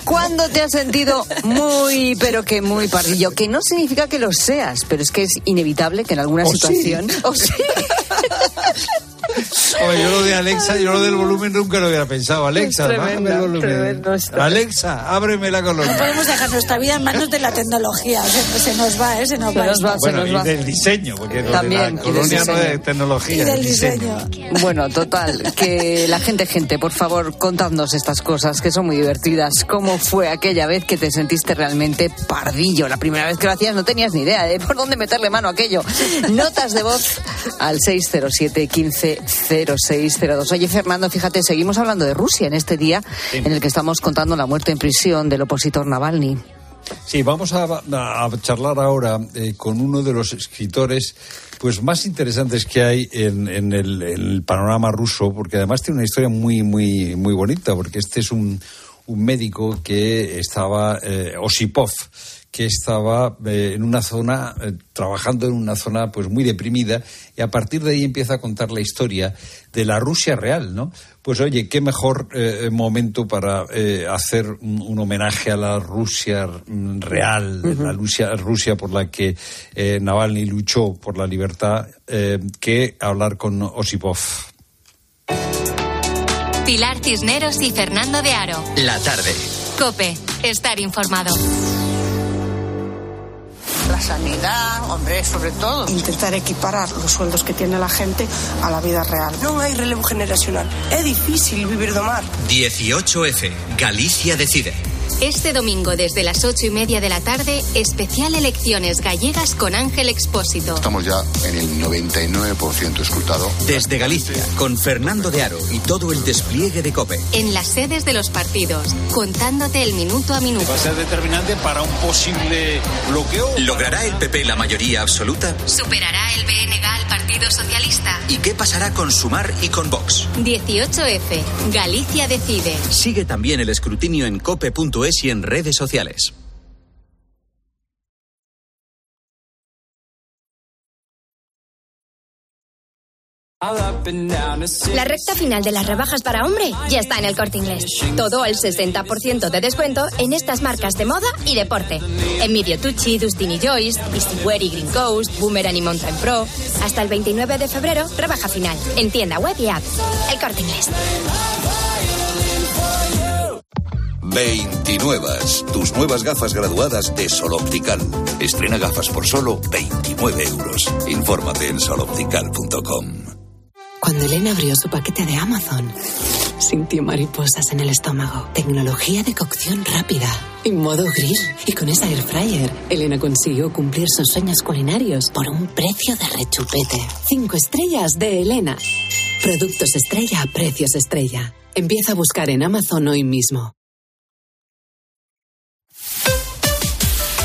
¿Cuándo te has sentido muy, pero que muy pardillo? Que no significa que lo seas, pero es que es inevitable que en alguna ¿O sí? situación. ¿O sí? Oye, yo lo de Alexa, yo lo del volumen nunca lo hubiera pensado. Alexa, tremendo, bájame el volumen. Alexa, ábreme la No colonia. podemos dejar nuestra vida en manos de la tecnología. Se, se nos va, ¿eh? Se nos Se va. nos esto. va, se Bueno, nos y va. del diseño, porque También, la colonia no diseño. es tecnología. Y del es diseño. Bueno, total, que la gente, gente, por favor, contadnos estas cosas que son muy divertidas. ¿Cómo fue aquella vez que te sentiste realmente pardillo? La primera vez que lo hacías no tenías ni idea de por dónde meterle mano a aquello. Notas de voz al 607 15 0602. Oye, Fernando, fíjate, seguimos hablando de Rusia en este día en el que estamos contando la muerte en prisión del opositor Navalny. Sí, vamos a, a charlar ahora eh, con uno de los escritores pues más interesantes que hay en, en el, en el panorama ruso, porque además tiene una historia muy, muy, muy bonita, porque este es un, un médico que estaba, eh, Osipov, que estaba eh, en una zona, eh, trabajando en una zona pues muy deprimida, y a partir de ahí empieza a contar la historia de la Rusia real, ¿no? Pues oye, qué mejor eh, momento para eh, hacer un, un homenaje a la Rusia mm, real, la Rusia, Rusia por la que eh, Navalny luchó por la libertad, eh, que hablar con Osipov. Pilar Cisneros y Fernando de Aro. La tarde. Cope, estar informado. La sanidad, hombre, sobre todo. Intentar equiparar los sueldos que tiene la gente a la vida real. Non hai relevo generacional. É difícil vivir do mar. 18F. Galicia decide. Este domingo desde las ocho y media de la tarde, especial elecciones gallegas con Ángel Expósito. Estamos ya en el 99% escrutado. Desde Galicia, con Fernando de Aro y todo el despliegue de COPE. En las sedes de los partidos, contándote el minuto a minuto. Va a ser determinante para un posible bloqueo. ¿Logrará el PP la mayoría absoluta? ¿Superará el BNG al Partido Socialista? ¿Y qué pasará con Sumar y con Vox? 18F. Galicia decide. Sigue también el escrutinio en cope.es y en redes sociales. La recta final de las rebajas para hombre ya está en el corte inglés. Todo al 60% de descuento en estas marcas de moda y deporte. En Medio Tucci, Dustin y Joyce, Easywear y Green Coast, Boomerang y Mountain Pro. Hasta el 29 de febrero, rebaja final. En tienda web y app. El corte inglés. 29. Tus nuevas gafas graduadas de Sol Optical. Estrena gafas por solo 29 euros. Infórmate en soloptical.com. Cuando Elena abrió su paquete de Amazon, sintió mariposas en el estómago. Tecnología de cocción rápida, en modo grill. Y con esa air fryer, Elena consiguió cumplir sus sueños culinarios por un precio de rechupete. Cinco estrellas de Elena. Productos estrella a precios estrella. Empieza a buscar en Amazon hoy mismo.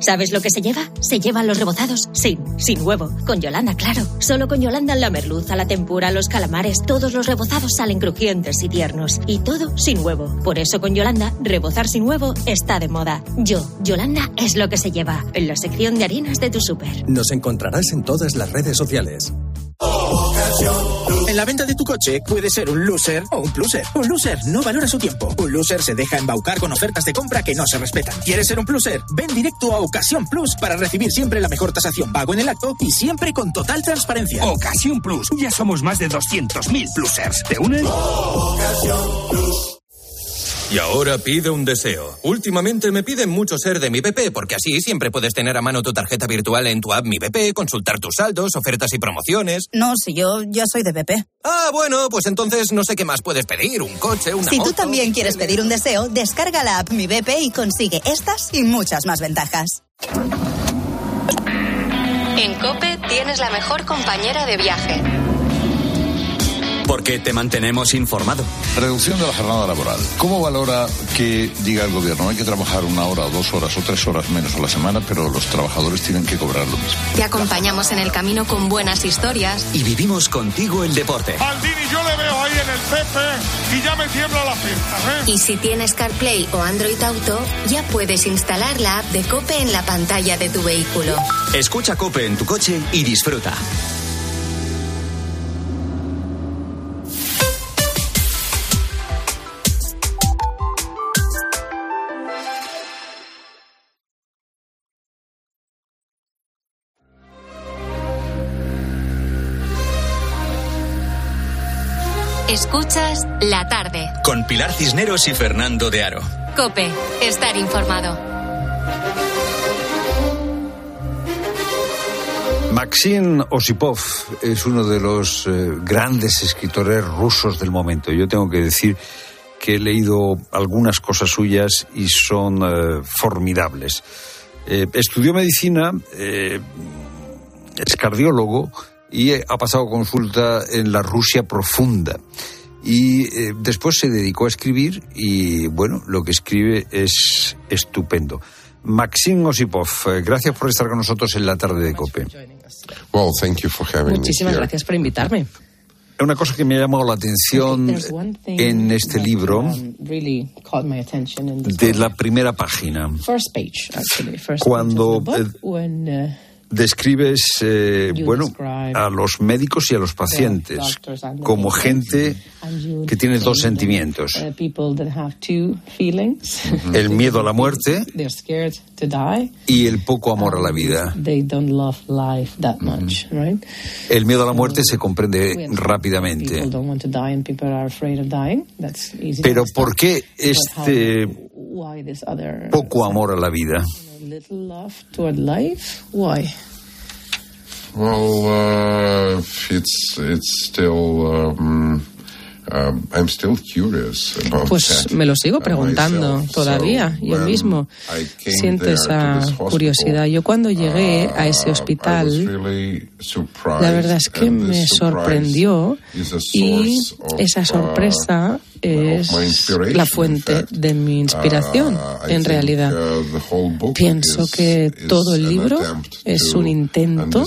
¿Sabes lo que se lleva? Se llevan los rebozados sin, sin huevo. Con Yolanda, claro. Solo con Yolanda la merluza, la tempura, los calamares, todos los rebozados salen crujientes y tiernos. Y todo sin huevo. Por eso con Yolanda, rebozar sin huevo está de moda. Yo, Yolanda, es lo que se lleva. En la sección de harinas de tu súper. Nos encontrarás en todas las redes sociales. En la venta de tu coche puede ser un loser o un pluser. Un loser no valora su tiempo. Un loser se deja embaucar con ofertas de compra que no se respetan. ¿Quieres ser un pluser? Ven directo a Ocasión Plus para recibir siempre la mejor tasación pago en el acto y siempre con total transparencia. Ocasión Plus. Ya somos más de 200.000 plusers. ¿Te unes? Y ahora pide un deseo. Últimamente me piden mucho ser de mi BP, porque así siempre puedes tener a mano tu tarjeta virtual en tu app Mi BP, consultar tus saldos, ofertas y promociones. No, si yo ya soy de BP. Ah, bueno, pues entonces no sé qué más puedes pedir, un coche, una Si tú también quieres pedir un deseo, descarga la app Mi BP y consigue estas y muchas más ventajas. En Cope tienes la mejor compañera de viaje. Porque te mantenemos informado. Reducción de la jornada laboral. ¿Cómo valora que diga el gobierno hay que trabajar una hora, o dos horas o tres horas menos a la semana, pero los trabajadores tienen que cobrar lo mismo? Te acompañamos en el camino con buenas historias. Y vivimos contigo el deporte. Aldini yo le veo ahí en el Pepe y ya me tiembla la pierna, ¿eh? Y si tienes CarPlay o Android Auto, ya puedes instalar la app de Cope en la pantalla de tu vehículo. Escucha Cope en tu coche y disfruta. Escuchas la tarde. Con Pilar Cisneros y Fernando de Aro. Cope, estar informado. Maxim Osipov es uno de los eh, grandes escritores rusos del momento. Yo tengo que decir que he leído algunas cosas suyas y son eh, formidables. Eh, estudió medicina, eh, es cardiólogo y eh, ha pasado consulta en la Rusia profunda. Y eh, después se dedicó a escribir y, bueno, lo que escribe es estupendo. Maxim Osipov, eh, gracias por estar con nosotros en la tarde de COPE. Well, thank you for having Muchísimas me gracias por invitarme. Una cosa que me ha llamado la atención en este that, libro, um, really caught my attention in this de la primera página, First page, actually. First Cuando, describes, eh, bueno, a los médicos y a los pacientes como gente que tiene dos sentimientos. uh. El miedo a la muerte y el poco amor a la vida. El miedo a la muerte se comprende rápidamente. Pero. ¿por qué este poco amor a la vida? Little love toward life. Why? Well, uh, it's it's still. Um, um, I'm still curious about Pues me lo sigo uh, preguntando myself. todavía, So yo mismo. Siento esa hospital, curiosidad. Yo cuando llegué a ese uh, I was hospital, really la verdad es que me sorprendió a y esa uh, sorpresa es la fuente de mi inspiración, I en realidad. uh, Pienso que todo el libro es un intento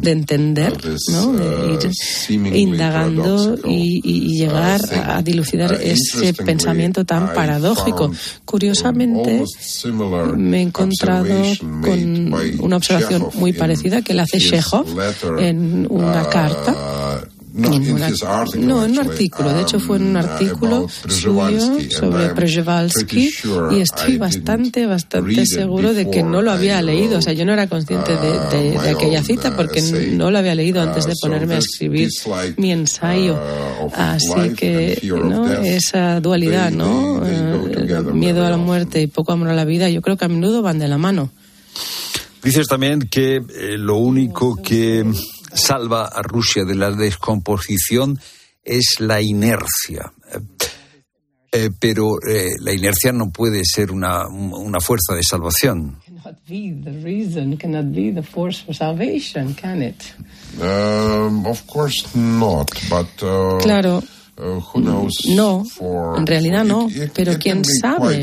de entender, ¿no? de uh, ir indagando y, llegar uh, thing. a dilucidar ese pensamiento tan paradójico. Curiosamente, me he encontrado con una observación muy parecida que le hace Chekhov en una carta. No, en un artículo. De hecho, fue en un artículo suyo sobre sure y estoy bastante, bastante seguro de que no lo había leído. O sea, yo no era consciente de, de- uh, de aquella cita uh, porque no lo había leído antes de Uh, ponerme a escribir mi ensayo. Así que, ¿no? Esa dualidad, ¿no? Eh, miedo a la muerte y poco amor a la vida, yo creo que a menudo van de la mano. Dices también que eh, lo único que salva a Rusia de la descomposición es la inercia. Eh, pero eh, la inercia no puede ser una, una fuerza de salvación. Cannot be the reason, cannot be the force for salvation, can it? Of course not, but Claro. Uh, No, en realidad no, pero quién sabe,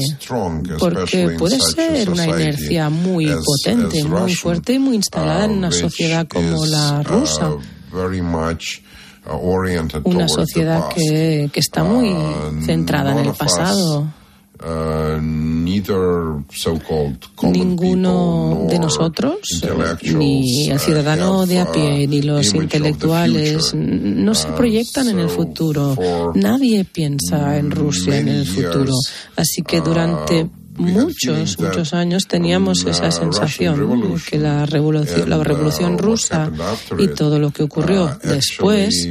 porque puede ser una inercia muy potente, muy fuerte y muy instalada en uh, una sociedad como la uh, rusa, una sociedad que, que está muy centrada en el pasado. Uh, neither so-called common Ninguno people de nosotros, ni el uh, ciudadano have, de a pie, uh, ni los intelectuales, no se Uh, proyectan en el so futuro. Nadie piensa en Rusia en el futuro. years, Así que durante uh, muchos, muchos años teníamos esa sensación de que la revolución, la revolución rusa y todo lo que ocurrió después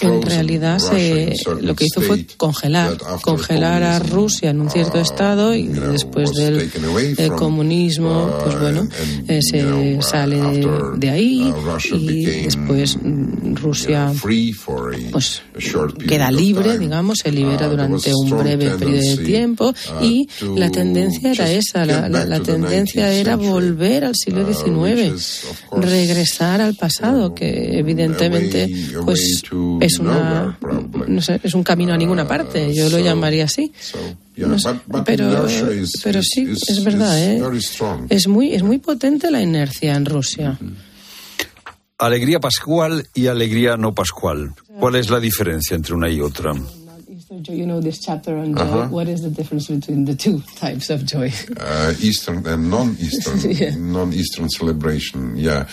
en realidad se, lo que hizo fue congelar, congelar a Rusia en un cierto uh, estado y después del comunismo, uh, pues bueno, and, eh, se uh, sale de ahí uh, y después mm, Rusia pues queda libre, digamos, se libera Uh, durante un breve periodo de tiempo uh, y la tendencia era esa, la, la- la tendencia 19th era volver al siglo uh, XIX, regresar al pasado, que evidentemente pues es una no sé, es un camino a ninguna parte, yo lo llamaría así. No sé, pero, pero sí, es verdad, ¿eh? Es muy, es muy potente la inercia en Rusia. Alegría pascual y alegría no pascual. ¿Cuál es la diferencia entre una y otra? You know this chapter on joy. Uh-huh. What is the difference between the two types of joy? uh, Eastern and non-Eastern, Yeah. non-Eastern celebration. Yeah.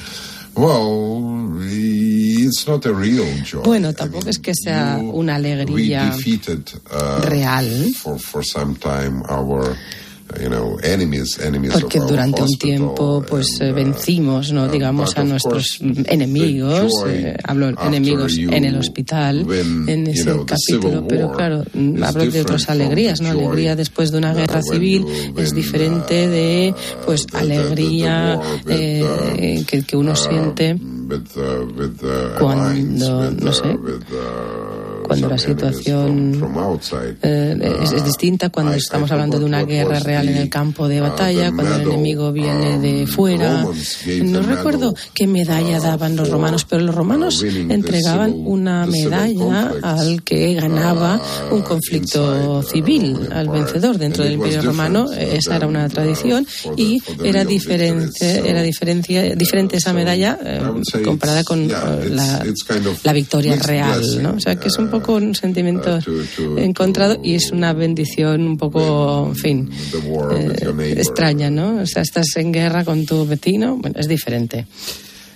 Well, it's not a real joy. Bueno, tampoco es que sea una alegría uh, real. for for some time our Porque durante un tiempo pues eh, vencimos no digamos but a nuestros enemigos eh, hablo enemigos en el hospital en ese capítulo pero claro hablo de otras alegrías no alegría después de una guerra civil es diferente de uh, pues the- the alegría eh, uh, que, que uno uh, siente uh, uh, Cuando, no uh, sé, uh, cuando la situación outside. eh, es, es Uh, distinta cuando estamos hablando de una guerra real en el campo de uh, batalla, cuando el enemigo viene de fuera. No recuerdo qué medalla uh, daban los romanos, pero los romanos uh, entregaban una medalla al que ganaba uh, un conflicto uh, civil, al vencedor dentro del Imperio Romano. uh, Esa era una uh, tradición y era diferente, era diferencia, diferente esa medalla eh, comparada con eh, la, la victoria real, ¿no? O sea, que es un uh, poco un sentimiento uh, to- to- encontrado y es una bendición un poco, en fin, eh, extraña, ¿no? O sea, estás en guerra con tu vecino, bueno, es diferente.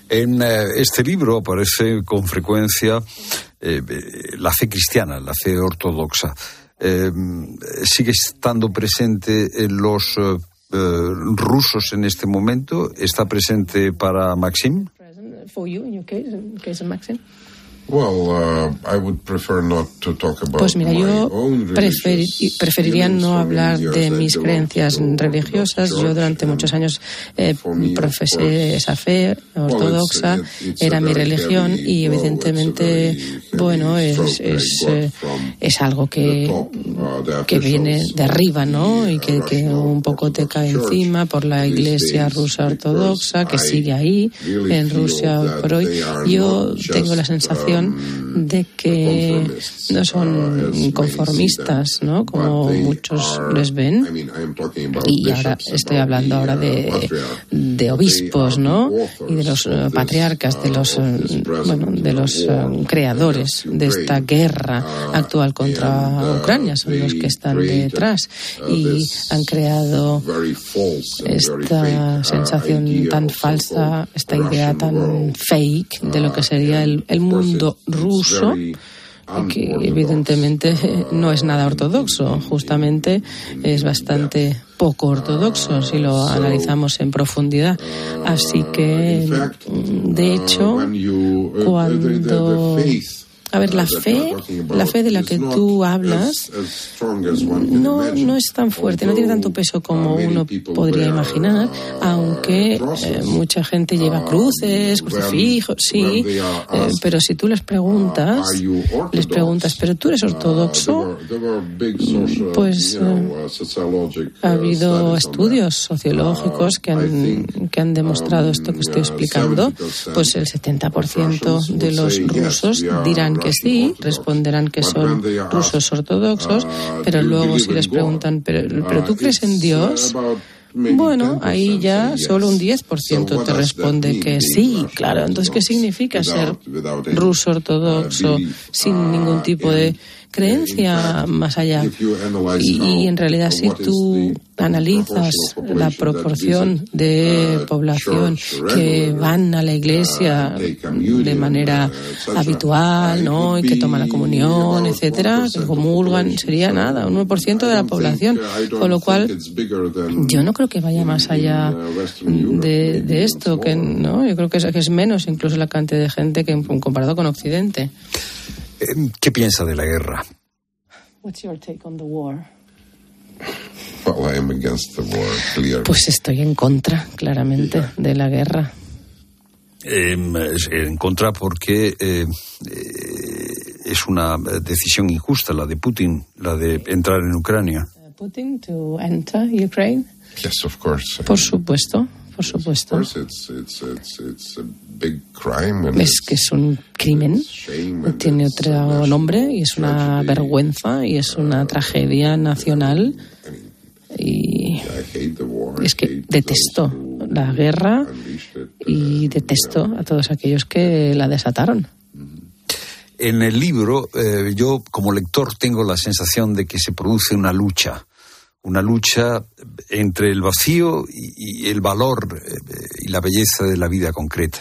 En eh, este libro aparece con frecuencia eh, eh, la fe cristiana, la fe ortodoxa. Eh, ¿Sigue estando presente en los eh, eh, rusos en este momento? ¿Está presente para Maxim? Maxim? Pues mira, yo preferiría no hablar de mis creencias religiosas. Yo durante muchos años eh, profesé esa fe ortodoxa, era mi religión y evidentemente, bueno, es, es, eh, es algo que, que viene de arriba, ¿no? Y que, que un poco te cae encima por la iglesia rusa ortodoxa que sigue ahí en Rusia por hoy. Yo tengo la sensación de que no son conformistas, ¿no? Como muchos les ven. Y ahora estoy hablando ahora de, de obispos, ¿no? Y de los eh, patriarcas, de los, eh, bueno, de los eh, creadores de esta guerra actual contra Ucrania, son los que están detrás y han creado esta sensación tan falsa, esta idea tan fake de lo que sería el, el mundo ruso que evidentemente no es nada ortodoxo, justamente es bastante poco ortodoxo si lo analizamos en profundidad. Así que, de hecho, cuando a ver, la fe, la fe de la que tú hablas no, no es tan fuerte, no tiene tanto peso como uno podría imaginar, aunque eh, mucha gente lleva cruces, crucifijos, sí, eh, pero si tú les preguntas, les preguntas, ¿pero tú eres ortodoxo? Pues eh, ha habido estudios sociológicos que han, que han demostrado esto que estoy explicando, pues el 70% de los rusos dirán que sí, responderán que son rusos ortodoxos, pero luego si les preguntan, ¿pero, pero tú crees en Dios? Bueno, ahí ya solo un 10% te responde que sí, claro. Entonces, ¿qué significa ser ruso ortodoxo sin ningún tipo de creencia más allá. Y, en realidad si tú analizas la proporción de población que van a la iglesia de manera habitual, ¿no? Y que toman la comunión, etcétera, que comulgan, sería nada, un 1% de la población. Con lo cual, yo no creo que vaya más allá de, de esto, que no, yo creo que es, que es menos incluso la cantidad de gente que comparado con Occidente. ¿Qué piensa de la guerra? Pues estoy en contra, claramente, de la guerra. Em, en contra porque eh, eh, es una decisión injusta la de Putin, la de entrar en Ucrania. Putin to enter Ukraine. Por supuesto por supuesto. Es que es un crimen, tiene otro nombre y es una vergüenza y es una tragedia nacional. Y es que detesto la guerra y detesto a todos aquellos que la desataron. En el libro, eh, yo como lector tengo la sensación de que se produce una lucha una lucha entre el vacío y, el valor eh, y la belleza de la vida concreta.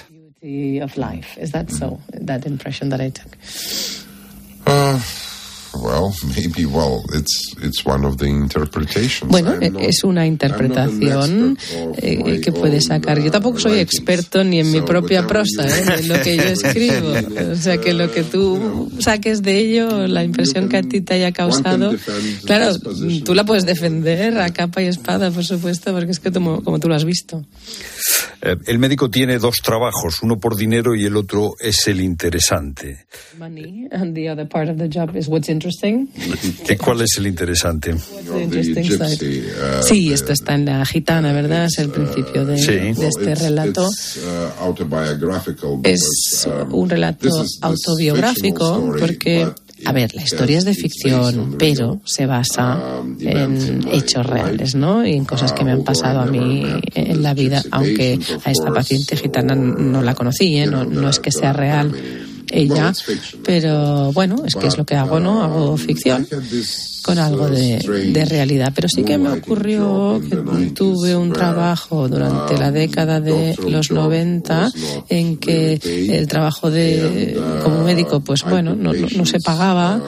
Bueno, es una interpretación eh, que puede sacar. Yo tampoco soy experto ni en mi propia prosa, ¿eh? en lo que yo escribo. O sea, que lo que tú saques de ello, la impresión que a ti te haya causado, claro, tú la puedes defender a capa y espada, por supuesto, porque es que como, como tú lo has visto. Eh, el médico tiene dos trabajos, uno por dinero y el otro es el interesante. Money, and the other part of the job is what's interesting. ¿Cuál es el interesante? Uh, sí, esto está en la gitana, ¿verdad? Es el principio de, este relato. Uh, es un relato autobiográfico porque a ver, la historia es de ficción, pero se basa en hechos reales, ¿no? Y en cosas que me han pasado a mí en la vida, aunque a esta paciente gitana no la conocí, ¿eh? no, no es que sea real ella, pero bueno, es que es lo que hago, ¿no? Hago ficción con algo de, realidad. Pero sí que me ocurrió que tuve un trabajo durante la década de los 90 en que el trabajo de como médico, pues bueno, no, no se pagaba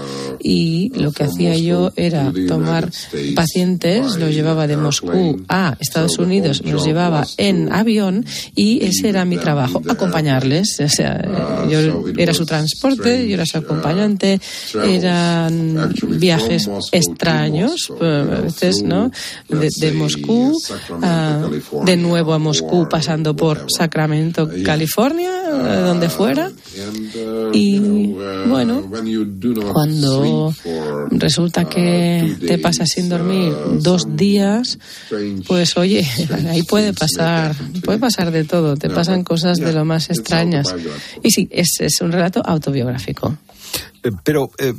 y lo que hacía yo era tomar pacientes, los llevaba de Moscú a Estados Unidos, los llevaba en avión y ese era mi trabajo, acompañarles. O sea, yo era su transporte, yo era su acompañante, eran viajes extraños, pues, a veces, ¿no? De, Moscú, de nuevo a Moscú, pasando por Sacramento, California, donde fuera. Y bueno, cuando resulta que te pasas sin dormir dos días, pues oye, ahí puede pasar, puede pasar de todo, te pasan cosas de lo más extrañas. Y sí, es, es un relato autobiográfico. Eh, pero, eh,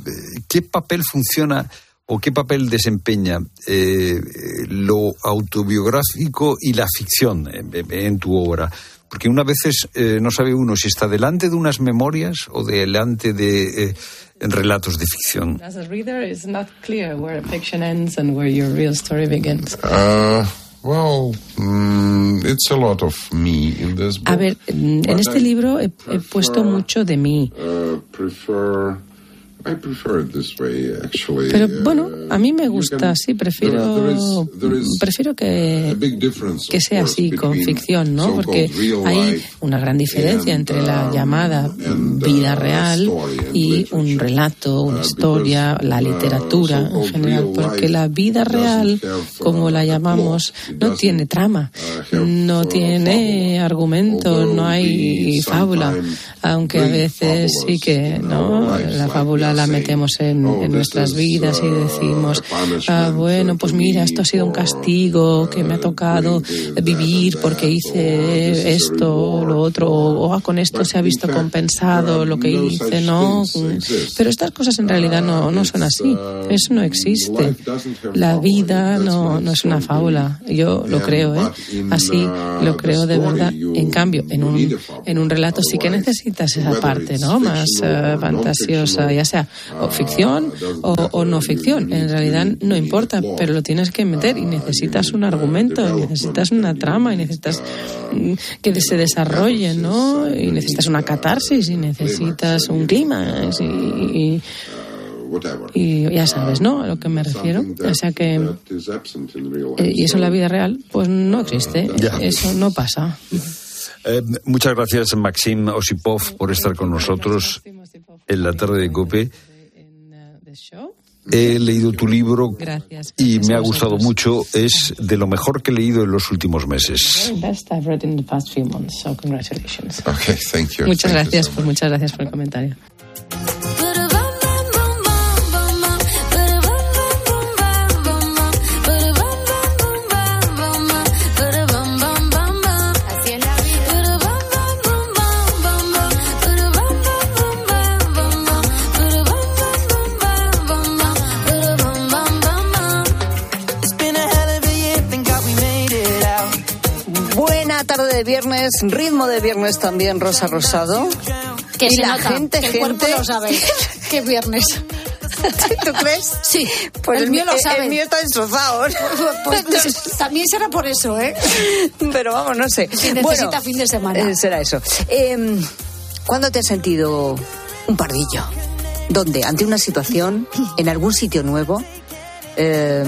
¿qué papel funciona o qué papel desempeña eh, lo autobiográfico y la ficción en tu obra? Porque una veces no sabe uno si está delante de unas memorias o delante de relatos de ficción. A ver, en este libro he, puesto mucho de mí. Uh, pero bueno, a mí me gusta así, prefiero, prefiero que, que sea así, con ficción, ¿no? Porque hay una gran diferencia entre la um, llamada vida uh, real y un relato, una uh, historia, la uh, literatura en general, porque la vida real, como la llamamos, no tiene trama, no tiene argumento, no hay fábula, aunque a veces sí que, ¿no? La fábula la metemos en, nuestras vidas y decimos, ah, bueno, pues mira, esto ha sido un castigo que me ha tocado vivir porque hice esto o lo otro, o, ah, con esto se ha visto compensado lo que hice, ¿no? Pero estas cosas en realidad no, no son así, eso no existe. La vida no, no es una fábula, yo lo creo, ¿eh? Así lo creo de verdad. En cambio, en un, en un relato sí que necesitas esa parte, ¿no? Más eh, fantasiosa, ya sea o ficción o, no ficción. En realidad no importa, pero lo tienes que meter y necesitas un argumento, y necesitas una trama, y necesitas mm, que se desarrolle, ¿no? Y necesitas una catarsis, y necesitas un clima, y, y ya sabes, ¿no? A lo que me refiero. O sea que. Eh, y eso en la vida real, pues no existe. Eso no pasa. Eh, muchas gracias, Maxim Osipov, por estar con nosotros en la tarde de COPE. He leído tu libro y me ha gustado mucho. Es de lo mejor que he leído en los últimos meses. Muchas gracias, pues muchas gracias por el comentario. Tarde de viernes, ritmo de viernes también, Rosa Rosado. Que y la gente, que gente... lo sabe, que viernes. ¿Tú crees? Sí, pues el, mío lo sabe. El mío está destrozado. Pues, pues, también será por eso, ¿eh? Pero vamos, no sé. Si necesita fin de semana. Eh, será eso. Eh, ¿Cuándo te has sentido un pardillo? ¿Dónde? ¿Ante una situación? ¿En algún sitio nuevo? Eh,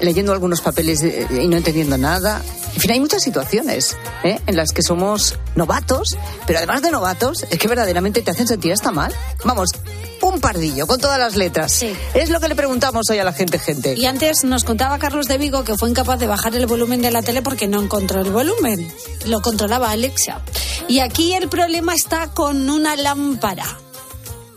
leyendo algunos papeles y no entendiendo nada. En fin, hay muchas situaciones ¿eh? en las que somos novatos, pero además de novatos, es que verdaderamente te hacen sentir hasta mal. Vamos, un pardillo con todas las letras. Sí. Es lo que le preguntamos hoy a la gente, gente. Y antes nos contaba Carlos de Vigo que fue incapaz de bajar el volumen de la tele porque no encontró el volumen. Lo controlaba Alexa. Y aquí el problema está con una lámpara.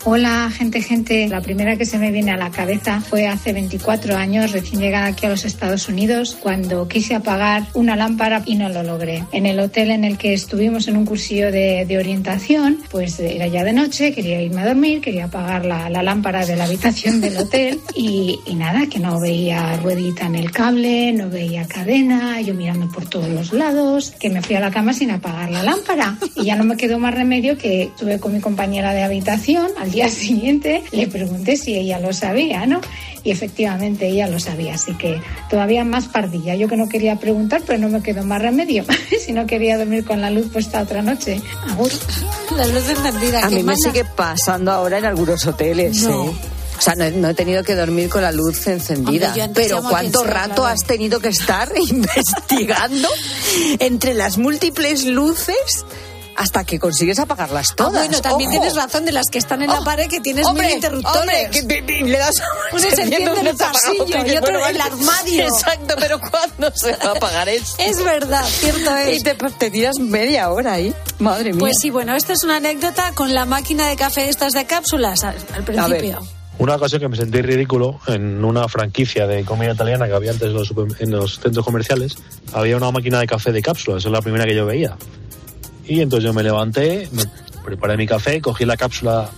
Hola, gente, gente. La primera que se me viene a la cabeza fue hace 24 años, recién llegada aquí a los Estados Unidos, cuando quise apagar una lámpara y no lo logré. En el hotel en el que estuvimos en un cursillo de, orientación, pues era ya de noche, quería irme a dormir, quería apagar la, lámpara de la habitación del hotel y, y, nada, que no veía ruedita en el cable, no veía cadena, yo mirando por todos los lados, que me fui a la cama sin apagar la lámpara. Y ya no me quedó más remedio que estuve con mi compañera de habitación al día siguiente le pregunté si ella lo sabía, ¿no? Y efectivamente ella lo sabía, así que todavía más pardilla. Yo que no quería preguntar, pero no me quedó más remedio. si no quería dormir con la luz puesta otra noche. La luz encendida. A mí me sigue pasando ahora en algunos hoteles. ¿eh? O sea, no, he tenido que dormir con la luz encendida. pero ¿cuánto rato has tenido que estar investigando entre las múltiples luces? Hasta que consigues apagarlas ah, todas. bueno, también tienes razón de las que están en la oh, pared que tienes mil interruptores. Hombre, que le das uno se enciende en el pasillo y otro en el armario. Exacto, pero ¿cuándo se va a apagar eso? es verdad, cierto es. Y te, te tiras media hora ahí. Madre mía. Pues sí, bueno, esta es una anécdota con la máquina de café estas de cápsulas al, principio. Una ocasión que me sentí ridículo en una franquicia de comida italiana que había antes en los, en los centros comerciales, había una máquina de café de cápsulas, esa es la primera que yo veía. Y entonces yo me levanté, me preparé mi café, cogí la cápsula,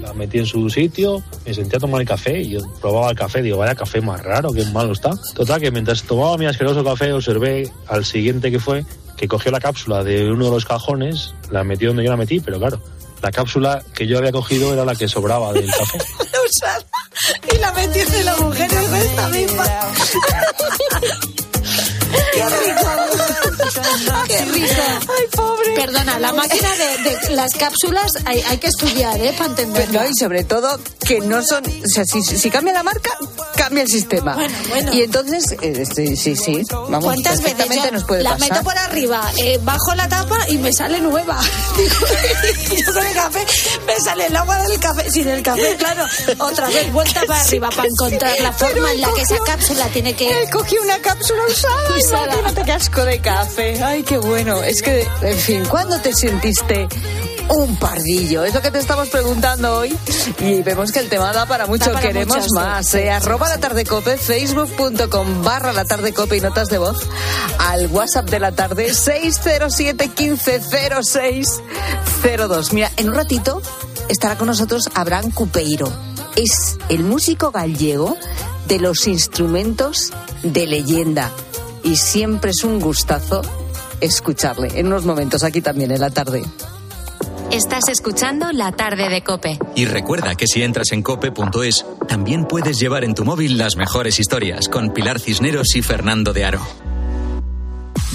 la metí en su sitio, me senté a tomar el café y yo probaba el café, digo, vaya café más raro, qué malo está. Total, que mientras tomaba mi asqueroso café, observé al siguiente que fue, que cogió la cápsula de uno de los cajones, la metió donde yo la metí, pero claro, la cápsula que yo había cogido era la que sobraba del café. y la metió en la mujer de esta misma. ¡Qué risa! ¡Ay, pobre! Perdona, la máquina de, las cápsulas hay, hay, que estudiar, ¿eh? Para entenderlo. y sobre todo que no son... O sea, si, si cambia la marca, cambia el sistema. Bueno, bueno. Y entonces, eh, sí, sí, sí. Vamos, ¿Cuántas veces nos puede la meto por arriba, eh, bajo la tapa y me sale nueva. yo con el café me sale el agua del café. Sin el café, claro. Otra vez, vuelta para arriba para encontrar la forma en la que esa cápsula tiene que... Cogió una cápsula usada. Ay, no, qué asco de café. Ay, qué bueno. Es que, en fin, ¿cuándo te sentiste un pardillo? Es lo que te estamos preguntando hoy. Y vemos que el tema da para mucho. Queremos más. Eh, arroba la tarde cope, facebook.com barra la tarde cope y notas de voz. Al WhatsApp de la tarde, 607 150602. Mira, en un ratito estará con nosotros Abraham Cupeiro. Es el músico gallego de los instrumentos de leyenda. Y siempre es un gustazo escucharle en unos momentos aquí también en la tarde. Estás escuchando La tarde de Cope. Y recuerda que si entras en cope.es, también puedes llevar en tu móvil las mejores historias con Pilar Cisneros y Fernando de Aro.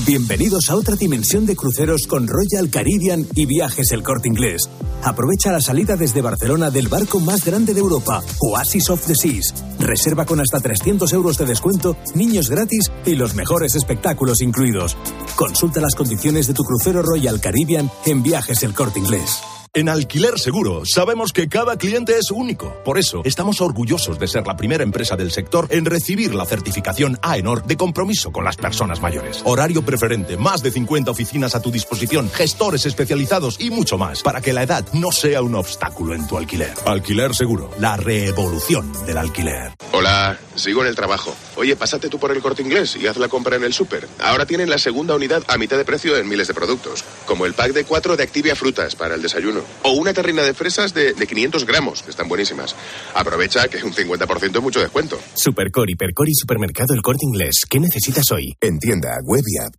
Bienvenidos a otra dimensión de cruceros con Royal Caribbean y Viajes El Corte Inglés. Aprovecha la salida desde Barcelona del barco más grande de Europa, Oasis of the Seas. Reserva con hasta 300 euros de descuento, niños gratis y los mejores espectáculos incluidos. Consulta las condiciones de tu crucero Royal Caribbean en Viajes El Corte Inglés. En Alquiler Seguro sabemos que cada cliente es único. Por eso estamos orgullosos de ser la primera empresa del sector en recibir la certificación AENOR de compromiso con las personas mayores. Horario preferente, más de 50 oficinas a tu disposición, gestores especializados y mucho más para que la edad no sea un obstáculo en tu alquiler. Alquiler Seguro, la revolución del alquiler. Hola, sigo en el trabajo. Oye, pásate tú por el corte inglés y haz la compra en el súper. Ahora tienen la segunda unidad a mitad de precio en miles de productos, como el pack de 4 de Activia Frutas para el desayuno o una terrina de fresas de, 500 gramos, que están buenísimas. Aprovecha que un 50% es mucho descuento. Supercore, Hipercore y Supermercado El Corte Inglés. ¿Qué necesitas hoy? En tienda, web y app.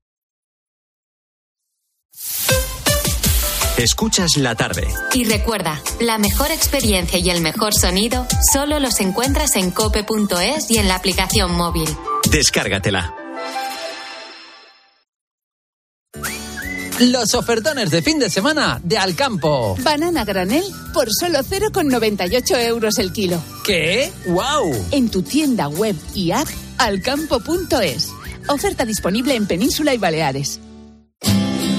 Escuchas la tarde. Y recuerda, la mejor experiencia y el mejor sonido solo los encuentras en cope.es y en la aplicación móvil. Descárgatela. Los ofertones de fin de semana de Alcampo. Banana granel por solo 0,98 euros el kilo. ¿Qué? ¡Wow! En tu tienda web y app alcampo.es. Oferta disponible en Península y Baleares.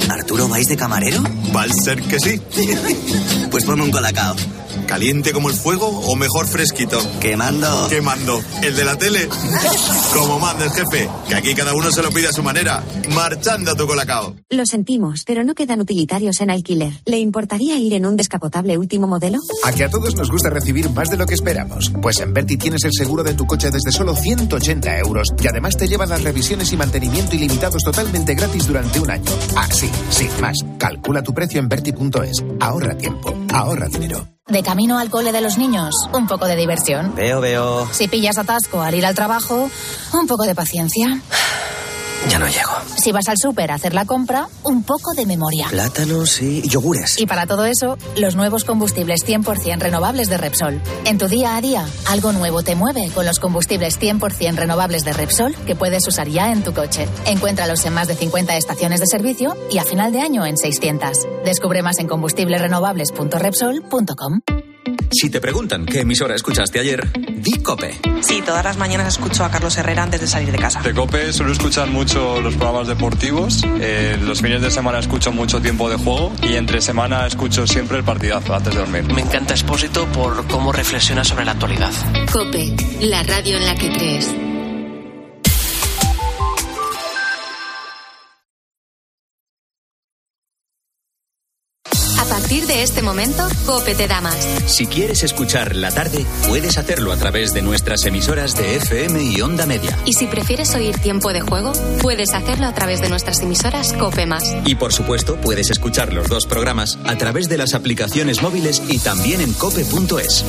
¿Arturo vais de camarero? Va a ser que sí. pues ponme un colacao. ¿Caliente como el fuego o mejor fresquito? Quemando. Quemando. ¿El de la tele? como manda el jefe, que aquí cada uno se lo pide a su manera. Marchando a tu colacao. Lo sentimos, pero no quedan utilitarios en alquiler. ¿Le importaría ir en un descapotable último modelo? A que a todos nos gusta recibir más de lo que esperamos. Pues en Berti tienes el seguro de tu coche desde solo 180 euros y además te llevan las revisiones y mantenimiento ilimitados totalmente gratis durante un año. Así, sin más. Calcula tu precio en Berti.es. Ahorra tiempo, ahorra dinero. De camino al cole de los niños, un poco de diversión. Veo, veo. Si pillas atasco al ir al trabajo, un poco de paciencia. Ya no llego. Si vas al súper a hacer la compra, un poco de memoria. Plátanos y yogures. Y para todo eso, los nuevos combustibles 100% renovables de Repsol. En tu día a día, algo nuevo te mueve con los combustibles 100% renovables de Repsol que puedes usar ya en tu coche. Encuéntralos en más de 50 estaciones de servicio y a final de año en 600. Descubre más en combustiblesrenovables.repsol.com. Si te preguntan qué emisora escuchaste ayer, di Cope. Sí, todas las mañanas escucho a Carlos Herrera antes de salir de casa. De Cope suelo escuchar mucho los programas deportivos. Eh, los fines de semana escucho mucho tiempo de juego y entre semana escucho siempre el partidazo antes de dormir. Me encanta Expósito por cómo reflexiona sobre la actualidad. Cope, la radio en la que crees. Partir de este momento, Cope te da más. Si quieres escuchar la tarde, puedes hacerlo a través de nuestras emisoras de FM y Onda Media. Y si prefieres oír tiempo de juego, puedes hacerlo a través de nuestras emisoras Cope Más. Y por supuesto, puedes escuchar los dos programas a través de las aplicaciones móviles y también en cope.es.